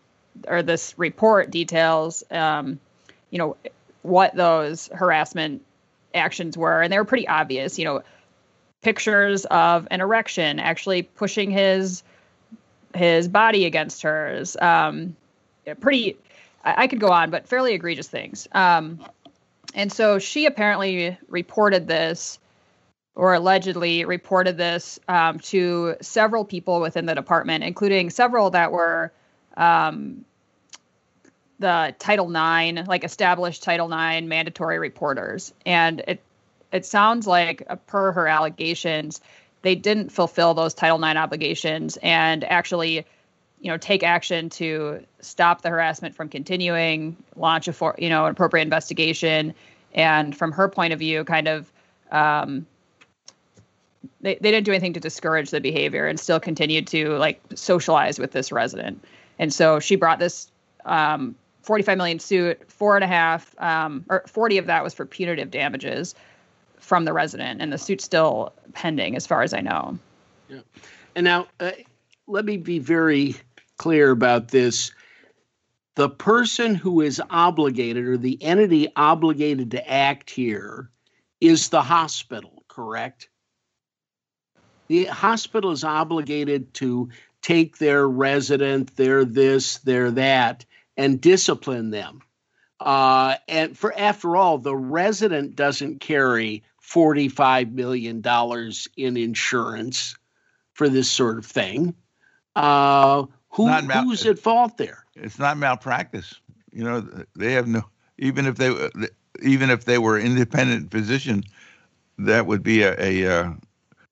or this report details, um, you know, what those harassment actions were, and they were pretty obvious. You know, pictures of an erection, actually pushing his his body against hers. Um, pretty, I, I, could go on, but fairly egregious things. Um, and so she apparently reported this, or allegedly reported this um, to several people within the department, including several that were um, the Title IX, like established Title IX mandatory reporters. And it it sounds like, uh, per her allegations, they didn't fulfill those Title IX obligations and actually, you know, take action to stop the harassment from continuing, launch a for, you know an appropriate investigation, and from her point of view, kind of. Um, they, they didn't do anything to discourage the behavior and still continued to like socialize with this resident. And so she brought this um, 45 million suit, four and a half, um, or 40 of that was for punitive damages from the resident, and the suit's still pending, as far as I know. Yeah. And now, uh, let me be very clear about this. The person who is obligated, or the entity obligated to act here, is the hospital, correct? The hospital is obligated to take their resident, their this, their that, and discipline them. Uh, and for after all, the resident doesn't carry $45 million in insurance for this sort of thing. Uh, who, mal- who's at fault there? It's not malpractice. You know, they have no, even if they, even if they were independent physician, that would be a, a uh,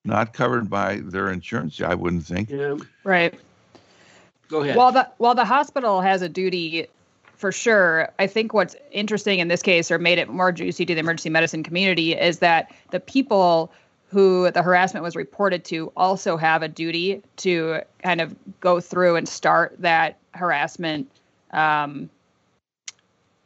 not covered by their insurance. I wouldn't think. Yeah. Right. Go ahead. While the while the hospital has a duty for sure. I think what's interesting in this case, or made it more juicy to the emergency medicine community, is that the people who the harassment was reported to also have a duty to kind of go through and start that harassment um,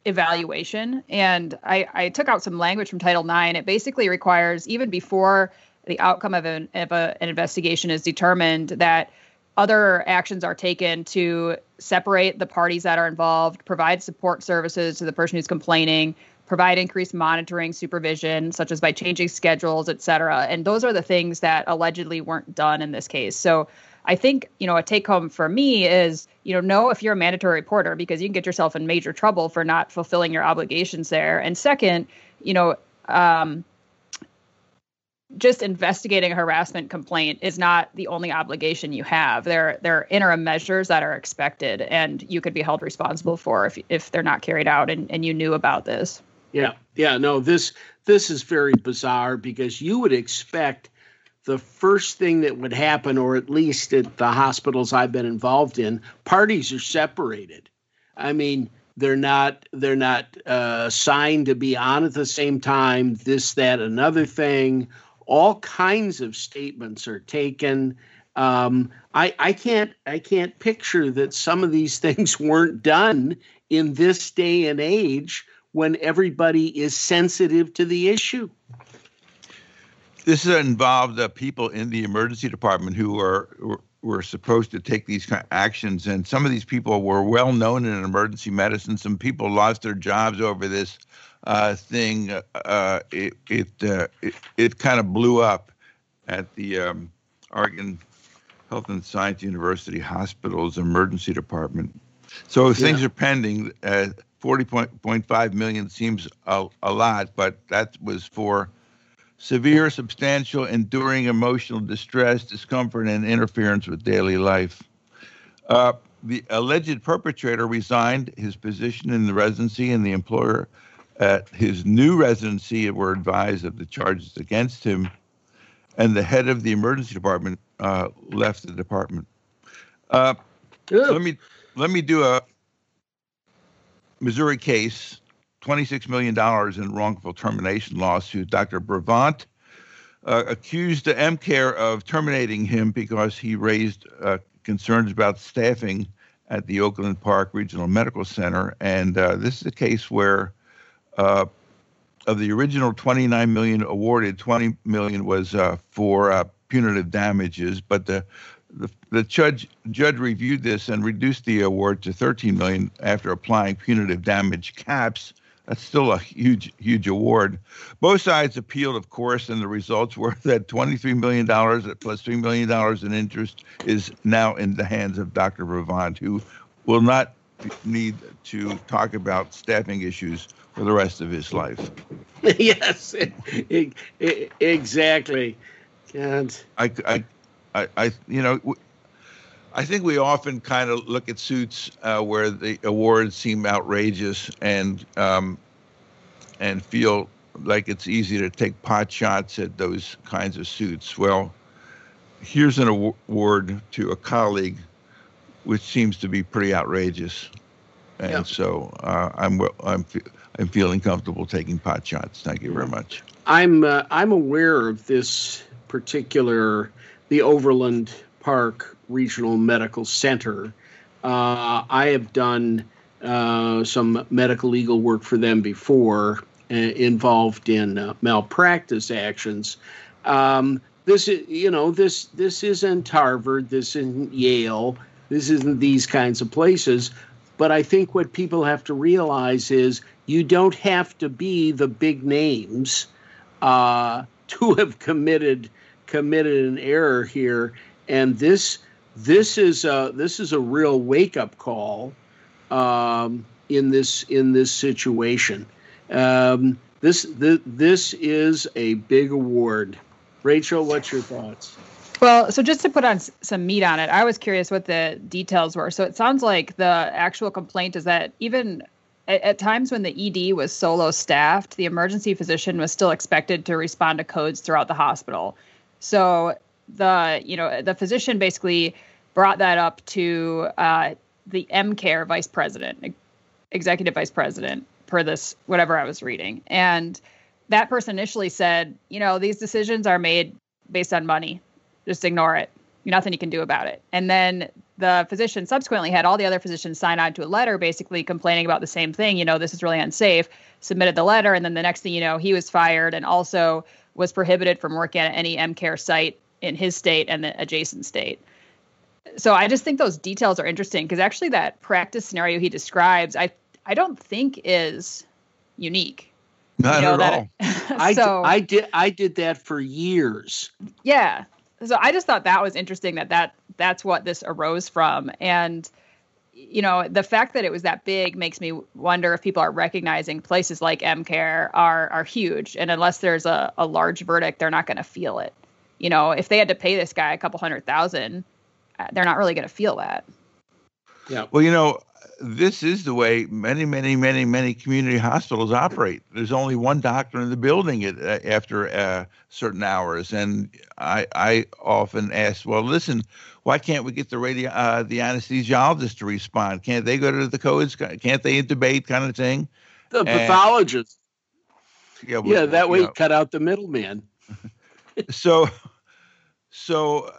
evaluation. And I, I took out some language from Title IX. It basically requires, even before the outcome of an, of a, an investigation is determined, that other actions are taken to separate the parties that are involved, provide support services to the person who's complaining, provide increased monitoring, supervision, such as by changing schedules, et cetera. And those are the things that allegedly weren't done in this case. So I think, you know, a take home for me is, you know, know if you're a mandatory reporter because you can get yourself in major trouble for not fulfilling your obligations there. And second, you know, um, just investigating a harassment complaint is not the only obligation you have. There, there are interim measures that are expected, and you could be held responsible for if if they're not carried out, and, and you knew about this. Yeah, yeah, no, this this is very bizarre because you would expect the first thing that would happen, or at least at the hospitals I've been involved in, parties are separated. I mean, they're not they're not uh, signed to be on at the same time. This, that, another thing. All kinds of statements are taken. Um, I, I can't I can't picture that some of these things weren't done in this day and age when everybody is sensitive to the issue. This involved uh, people in the emergency department who are were, were supposed to take these kind of actions, and some of these people were well known in emergency medicine. Some people lost their jobs over this uh, thing. Uh, it it, uh, it, it kind of blew up at the um, Oregon Health and Science University Hospital's emergency department. So things yeah. are pending. Uh, 40.5 million seems a, a lot, but that was for severe, substantial, enduring emotional distress, discomfort, and interference with daily life. Uh, the alleged perpetrator resigned his position in the residency, and the employer at his new residency were advised of the charges against him. And the head of the emergency department uh, left the department. Uh, let me let me do a Missouri case $26 million in wrongful termination lawsuit. Dr. Brovont uh, accused EmCare of terminating him because he raised uh, concerns about staffing at the Overland Park Regional Medical Center. And uh, this is a case where uh, of the original 29 million awarded, 20 million was uh, for uh, punitive damages, but the the, the judge judge reviewed this and reduced the award to 13 million after applying punitive damage caps that's still a huge, huge award. Both sides appealed, of course, and the results were that $23 million plus $3 million in interest is now in the hands of Dr. Brovont, who will not need to talk about staffing issues for the rest of his life. yes, exactly. And I, I, I, I, you know, I think we often kind of look at suits uh, where the awards seem outrageous and um, and feel like it's easy to take pot shots at those kinds of suits. Well, here's an award to a colleague, which seems to be pretty outrageous, and yeah. so uh, I'm I'm I'm feeling comfortable taking pot shots. Thank you very much. I'm uh, I'm aware of this particular the Overland Park Regional Medical Center. Uh, I have done uh, some medical legal work for them before, uh, involved in uh, malpractice actions. Um, this is, you know, this this isn't Harvard, this isn't Yale, this isn't these kinds of places. But I think what people have to realize is you don't have to be the big names uh, to have committed committed an error here and this this is a this is a real wake up call um, in this in this situation. Um, this this is a big award. Rachel, what's your thoughts? Well, so just to put on some meat on it, I was curious what the details were. So it sounds like the actual complaint is that even at, at times when the ED was solo staffed, the emergency physician was still expected to respond to codes throughout the hospital. So the you know the physician basically brought that up to uh, the EmCare vice president, executive vice president, per this whatever I was reading, and that person initially said, you know, these decisions are made based on money. Just ignore it. Nothing you can do about it. And then the physician subsequently had all the other physicians sign on to a letter basically complaining about the same thing. You know, this is really unsafe. Submitted the letter, and then the next thing you know, he was fired and also was prohibited from working at any EmCare site in his state and the adjacent state. So I just think those details are interesting because actually that practice scenario he describes, I I don't think is unique. Not you know, at that all. I, so I did I did that for years. yeah. So I just thought that was interesting that that that's what this arose from. And you know the fact that it was that big makes me wonder if people are recognizing places like EmCare are are huge. And unless there's a, a large verdict they're not going to feel it. You know if they had to pay this guy a couple hundred thousand uh, they're not really going to feel that. Yeah. Well, you know, this is the way many, many, many, many community hospitals operate. There's only one doctor in the building at, uh, after uh, certain hours, and I, I often ask, well, listen, why can't we get the radio, uh, the anesthesiologist to respond? Can't they go to the codes? Can't they intubate, kind of thing? The And- pathologist. Yeah, Yeah, that way know, cut out the middleman. so so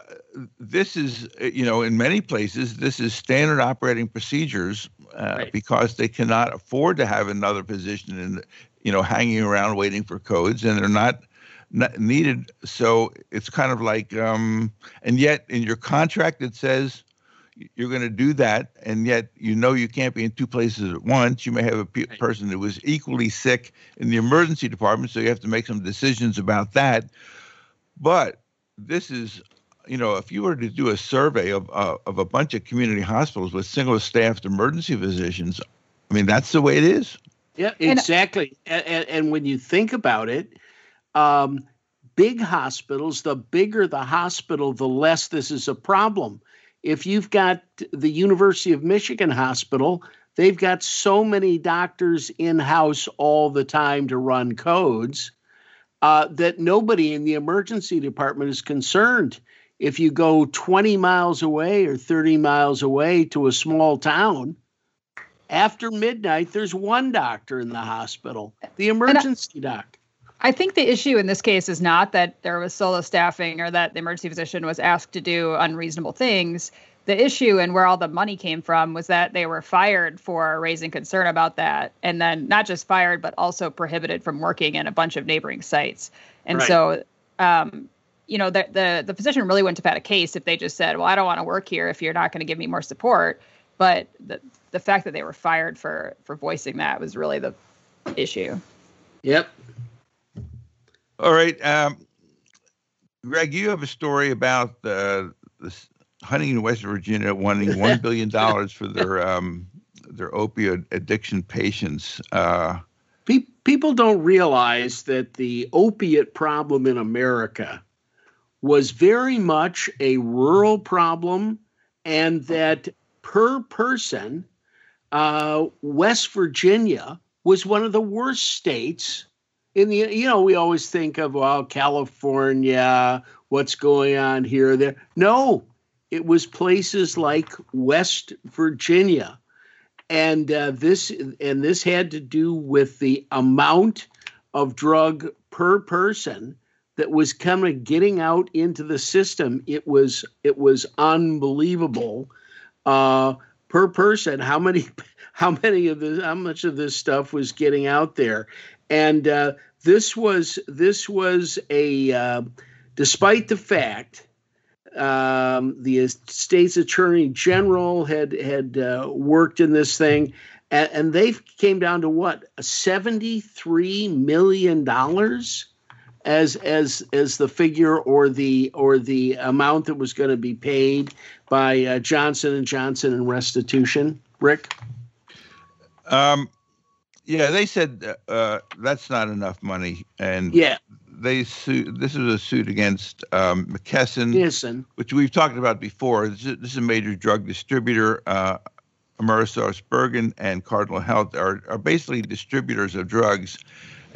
this is you know in many places this is standard operating procedures uh, Right. because they cannot afford to have another position in you know hanging around waiting for codes and they're not, not needed so it's kind of like um and yet in your contract it says you're going to do that and yet you know you can't be in two places at once you may have a pe- Right. person who is equally sick in the emergency department so you have to make some decisions about that but this is, you know, if you were to do a survey of uh, of a bunch of community hospitals with single staffed emergency physicians, I mean, that's the way it is. Yeah, exactly. And, and, and when you think about it, um, big hospitals, the bigger the hospital, the less this is a problem. If you've got the University of Michigan hospital, they've got so many doctors in house all the time to run codes uh, that nobody in the emergency department is concerned. If you go 20 miles away or 30 miles away to a small town, after midnight, there's one doctor in the hospital, the emergency doc. I think the issue in this case is not that there was solo staffing or that the emergency physician was asked to do unreasonable things. The issue and where all the money came from was that they were fired for raising concern about that. And then not just fired, but also prohibited from working in a bunch of neighboring sites. And Right. so, um, you know, the, the, the physician really wouldn't have had a case if they just said, well, I don't want to work here if you're not going to give me more support. But the, the fact that they were fired for, for voicing that was really the issue. Yep. All right, um, Greg, you have a story about uh, this Huntington, West Virginia, wanting one billion dollars for their um, their opioid addiction patients. Uh, people don't realize that the opiate problem in America was very much a rural problem, and that per person, uh, West Virginia was one of the worst states. In the you know we always think of well California, what's going on here or there. No, it was places like West Virginia and uh, this and this had to do with the amount of drug per person that was kind of getting out into the system. It was it was unbelievable uh, per person how many how many of this how much of this stuff was getting out there, and uh, this was this was a uh, despite the fact um, the state's attorney general had had uh, worked in this thing, and, they came down to what seventy three million dollars as as as the figure or the or the amount that was going to be paid by uh, Johnson and Johnson in restitution. Rick, um, yeah, they said uh, that's not enough money, and yeah, they sued. This is a suit against um, McKesson. listen, which we've talked about before. This is, this is a major drug distributor. Uh, AmerisourceBergen and Cardinal Health are, are basically distributors of drugs.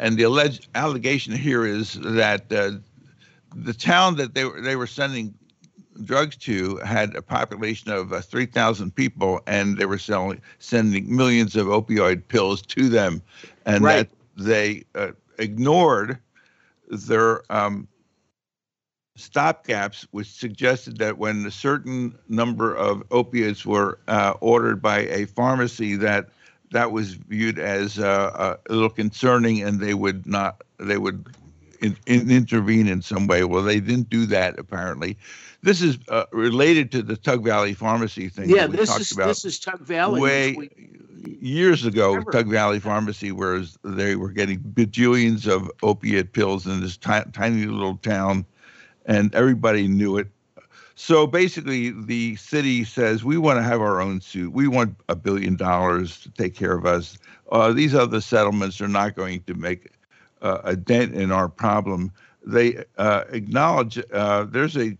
And the alleged allegation here is that uh, the town that they were, they were sending drugs to had a population of uh, 3,000 people, and they were selling sending millions of opioid pills to them, and Right. that they uh, ignored their um, stopgaps, which suggested that when a certain number of opiates were uh, ordered by a pharmacy, that that was viewed as uh, uh a little concerning, and they would not they would in, in intervene in some way. Well, they didn't do that apparently. This is uh, related to the Tug Valley Pharmacy thing. Yeah, this is this is Tug Valley. Way we, years ago, remember. Tug Valley Pharmacy, where they were getting bajillions of opiate pills in this t- tiny little town, and everybody knew it. So basically, the city says we want to have our own suit. We want a billion dollars to take care of us. Uh, these other settlements are not going to make uh, a dent in our problem. They uh, acknowledge uh, there's a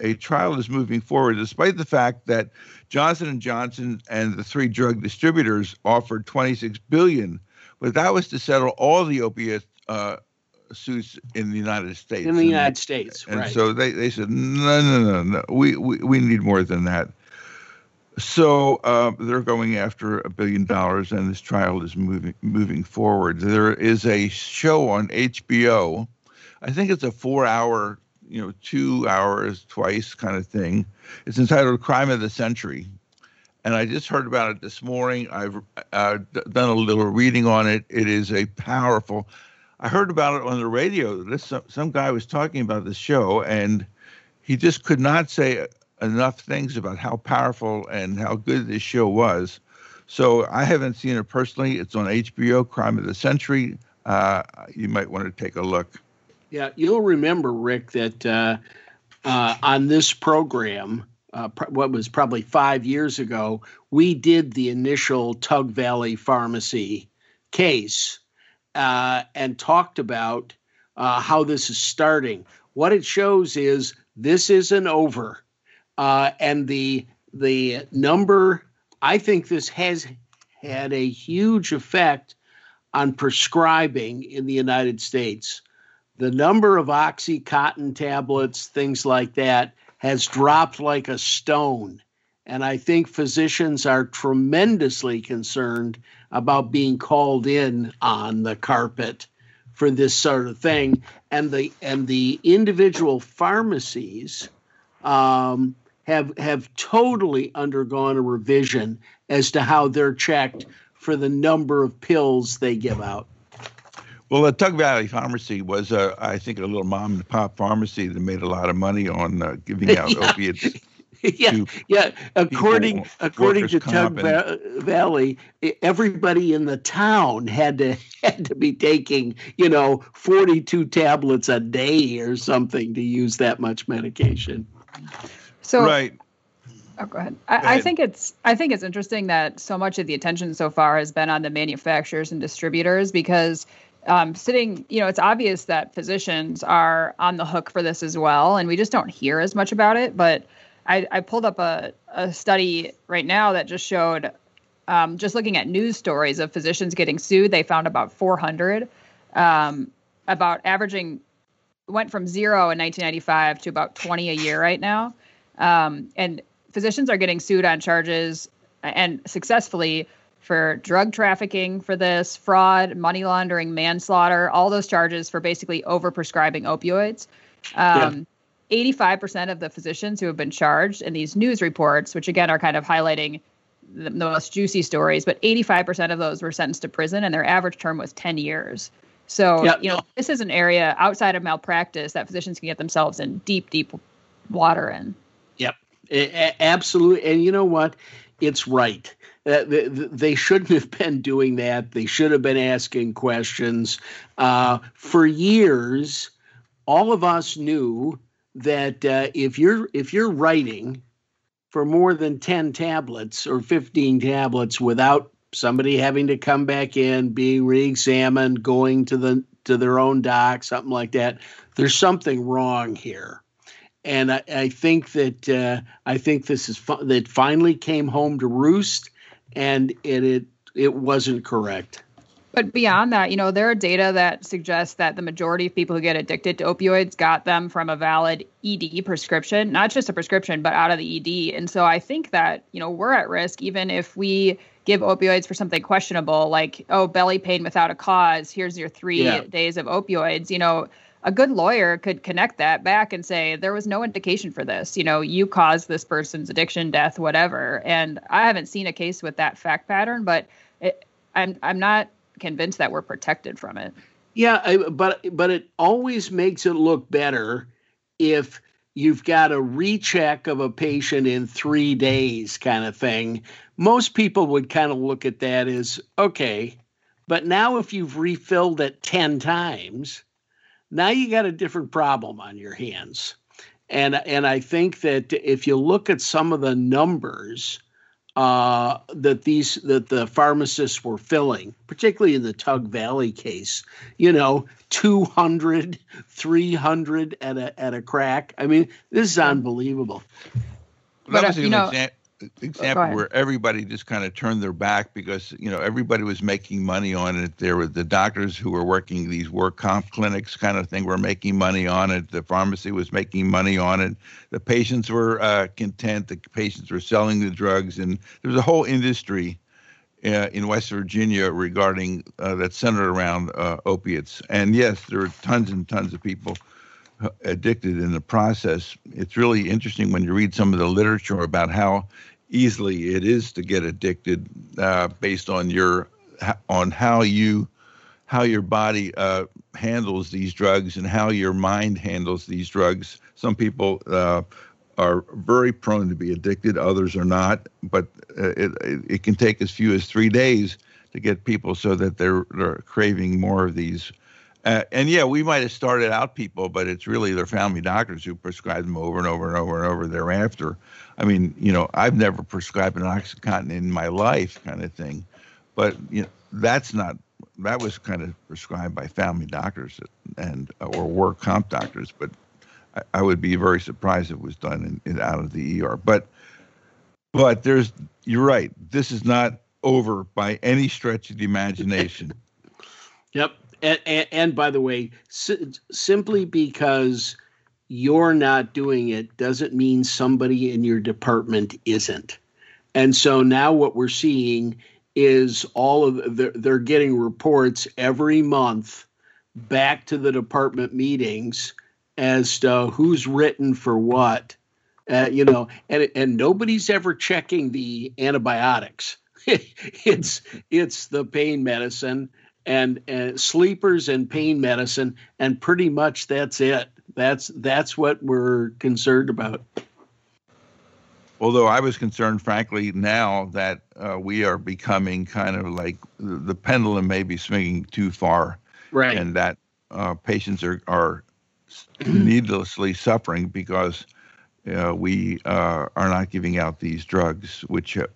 a trial is moving forward, despite the fact that Johnson and Johnson and the three drug distributors offered 26 billion, but that was to settle all the opiate uh, suits in the United States. In the United States, and right. so they, they said no, no, no, no. We, we we need more than that. So uh, they're going after a billion dollars, and this trial is moving moving forward. There is a show on HBO. I think it's a four-hour you know, two hours twice kind of thing. It's entitled Crime of the Century. And I just heard about it this morning. I've uh, done a little reading on it. It is a powerful. I heard about it on the radio. This some, guy was talking about the show, and he just could not say enough things about how powerful and how good this show was. So I haven't seen it personally. It's on HBO, Crime of the Century. Uh, you might want to take a look. Yeah, you'll remember, Rick, that uh, uh, on this program, uh, pr- what was probably five years ago, we did the initial Tug Valley Pharmacy case uh, and talked about uh, how this is starting. What it shows is this isn't over, uh, and the the number. I think this has had a huge effect on prescribing in the United States the number of Oxycontin tablets, things like that, has dropped like a stone. And I think physicians are tremendously concerned about being called in on the carpet for this sort of thing. And the and the individual pharmacies um, have have totally undergone a revision as to how they're checked for the number of pills they give out. Well, the Tug Valley Pharmacy was, uh, I think, a little mom and pop pharmacy that made a lot of money on uh, giving out yeah. opiates. yeah, yeah. According according to Tug Va- Valley, everybody in the town had to had to be taking, you know, forty two tablets a day or something to use that much medication. So right. Oh, go ahead. I, go ahead. I, think it's I think it's interesting that so much of the attention so far has been on the manufacturers and distributors because um, sitting, you know, it's obvious that physicians are on the hook for this as well, and we just don't hear as much about it. But I, I pulled up a, a study right now that just showed, um, just looking at news stories of physicians getting sued, they found about 400, um, about averaging, went from zero in 1995 to about 20 a year right now. Um, and physicians are getting sued on charges and successfully for drug trafficking for this, fraud, money laundering, manslaughter, all those charges for basically overprescribing opioids. Um. 85% of the physicians who have been charged in these news reports, which again are kind of highlighting the, the most juicy stories, but 85% of those were sentenced to prison and their average term was 10 years. So, you know, this is an area outside of malpractice that physicians can get themselves in deep, deep water in. Yep. A- absolutely. And you know what? It's right uh, they, they, shouldn't have been doing that. They should have been asking questions. Uh, for years, all of us knew that uh, if you're if you're writing for more than 10 tablets or 15 tablets without somebody having to come back in being re-examined going to the to their own doc something like that there's something wrong here and I, I think that uh, I think this is fu- that finally came home to roost, and it it it wasn't correct. But beyond that, you know, there are data that suggests that the majority of people who get addicted to opioids got them from a valid ED prescription, not just a prescription, but out of the ED. And so I think that, you know, we're at risk even if we give opioids for something questionable, like, oh, belly pain without a cause, here's your three yeah. days of opioids. You know, a good lawyer could connect that back and say there was no indication for this. You know, you caused this person's addiction, death, whatever. And I haven't seen a case with that fact pattern, but it, I'm I'm not convinced that we're protected from it. Yeah, I, but but it always makes it look better if you've got a recheck of a patient in three days, kind of thing. Most people would kind of look at that as okay, but now if you've refilled it ten times, now you got a different problem on your hands. And and I think that if you look at some of the numbers uh, that these that the pharmacists were filling, particularly in the Tug Valley case, you know, 200, 300 at a at a crack. I mean, this is unbelievable. But, that was uh, an know, exa- example where everybody just kind of turned their back because you know everybody was making money on it. There were the doctors who were working these work comp clinics kind of thing were making money on it. The pharmacy was making money on it. The patients were uh, content. The patients were selling the drugs, and there was a whole industry uh, in West Virginia regarding uh, that centered around uh, opiates. And yes, there were tons and tons of people uh, addicted in the process. It's really interesting when you read some of the literature about how easily it is to get addicted uh, based on your on how you how your body uh, handles these drugs and how your mind handles these drugs. Some people uh, are very prone to be addicted, others are not. But uh, it, it can take as few as three days to get people so that they're, they're craving more of these uh, and yeah, we might have started out people, but it's really their family doctors who prescribe them over and over and over and over thereafter. I mean, you know, I've never prescribed an OxyContin in my life, kind of thing, but you know, that's not that was kind of prescribed by family doctors and or work comp doctors, but I, I would be very surprised if it was done in, in, out of the ER. But but there's you're right. This is not over by any stretch of the imagination. yep and, and, and by the way, simply because you're not doing it doesn't mean somebody in your department isn't. And so now what we're seeing is all of the, they're getting reports every month back to the department meetings as to who's written for what. Uh, you know, and and nobody's ever checking the antibiotics. it's it's the pain medicine and, and sleepers and pain medicine, and pretty much that's it. That's that's what we're concerned about. Although I was concerned, frankly, now that uh, we are becoming kind of like the pendulum may be swinging too far, right? And that uh, patients are are needlessly suffering because uh, we uh, are not giving out these drugs, which uh,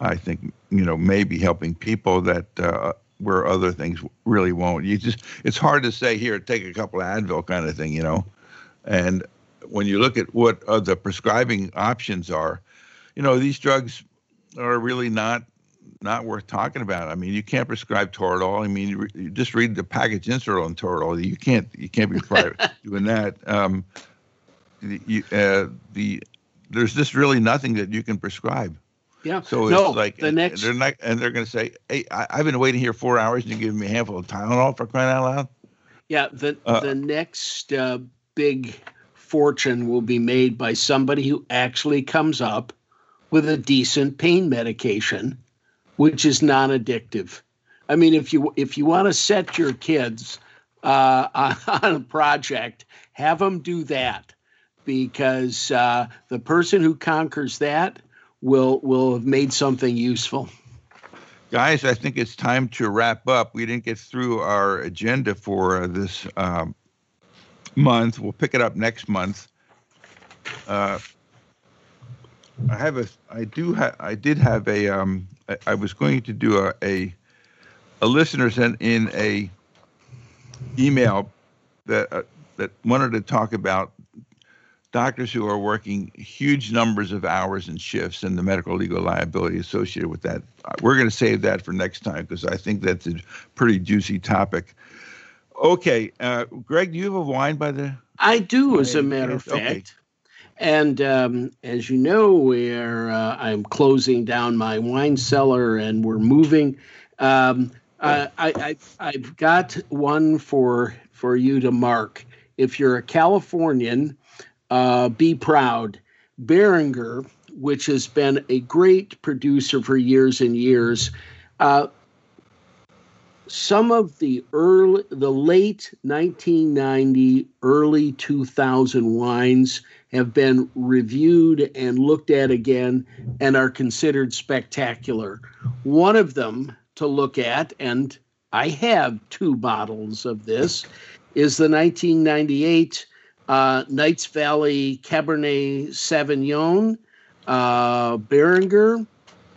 I think you know may be helping people that uh, where other things really won't. You just it's hard to say here take a couple of Advil kind of thing, you know. And when you look at what uh, the prescribing options are, you know these drugs are really not not worth talking about. I mean, you can't prescribe Toradol. I mean, you, re, you just read the package insert on Toradol. You can't you can't be private doing that. Um, you, uh, the there's just really nothing that you can prescribe. Yeah. So no, it's like the next they're not, and they're going to say, "Hey, I, have been waiting here four hours, and you're giving me a handful of Tylenol for crying out loud." Yeah. The uh, the next uh, big fortune will be made by somebody who actually comes up with a decent pain medication, which is non-addictive. I mean, if you if you want to set your kids uh, on, on a project, have them do that because uh, the person who conquers that will will have made something useful. Guys, I think it's time to wrap up. We didn't get through our agenda for this um, month. We'll pick it up next month. Uh, I have a, I do have, I did have a, um, I, I was going to do a, a, a listener sent in a email that uh, that wanted to talk about doctors who are working huge numbers of hours and shifts and the medical legal liability associated with that. We're going to save that for next time because I think that's a pretty juicy topic. Okay, uh, Greg, do you have a wine by the? I do, as a matter of fact. Okay. And um, as you know, we're uh, I'm closing down my wine cellar, and we're moving. Um, I, I, I've got one for for you to mark if you're a Californian, uh, be proud. Beringer, which has been a great producer for years and years, uh, some of the early, the late 1990, early 2000 wines have been reviewed and looked at again and are considered spectacular. One of them to look at, and I have two bottles of this, is the 1998 uh, Knights Valley Cabernet Sauvignon uh, Beringer.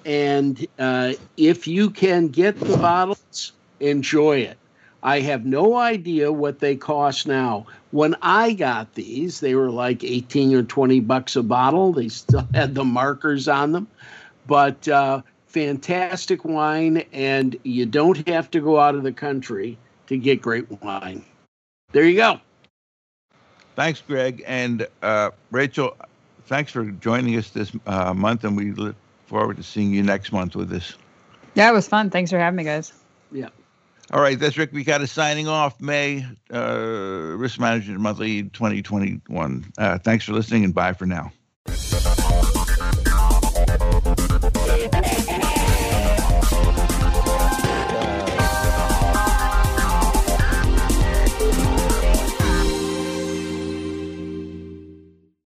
And uh, if you can get the bottles, enjoy it. I have no idea what they cost now. When I got these, they were like 18 or 20 bucks a bottle. They still had the markers on them. But uh, fantastic wine, and you don't have to go out of the country to get great wine. There you go. Thanks, Greg. And uh, Rachel, thanks for joining us this uh, month, and we look forward to seeing you next month with this. Yeah, it was fun. Thanks for having me, guys. Yeah. All right, that's Rick We Got us signing off. May uh, Risk Management Monthly 2021. Uh, thanks for listening, and bye for now.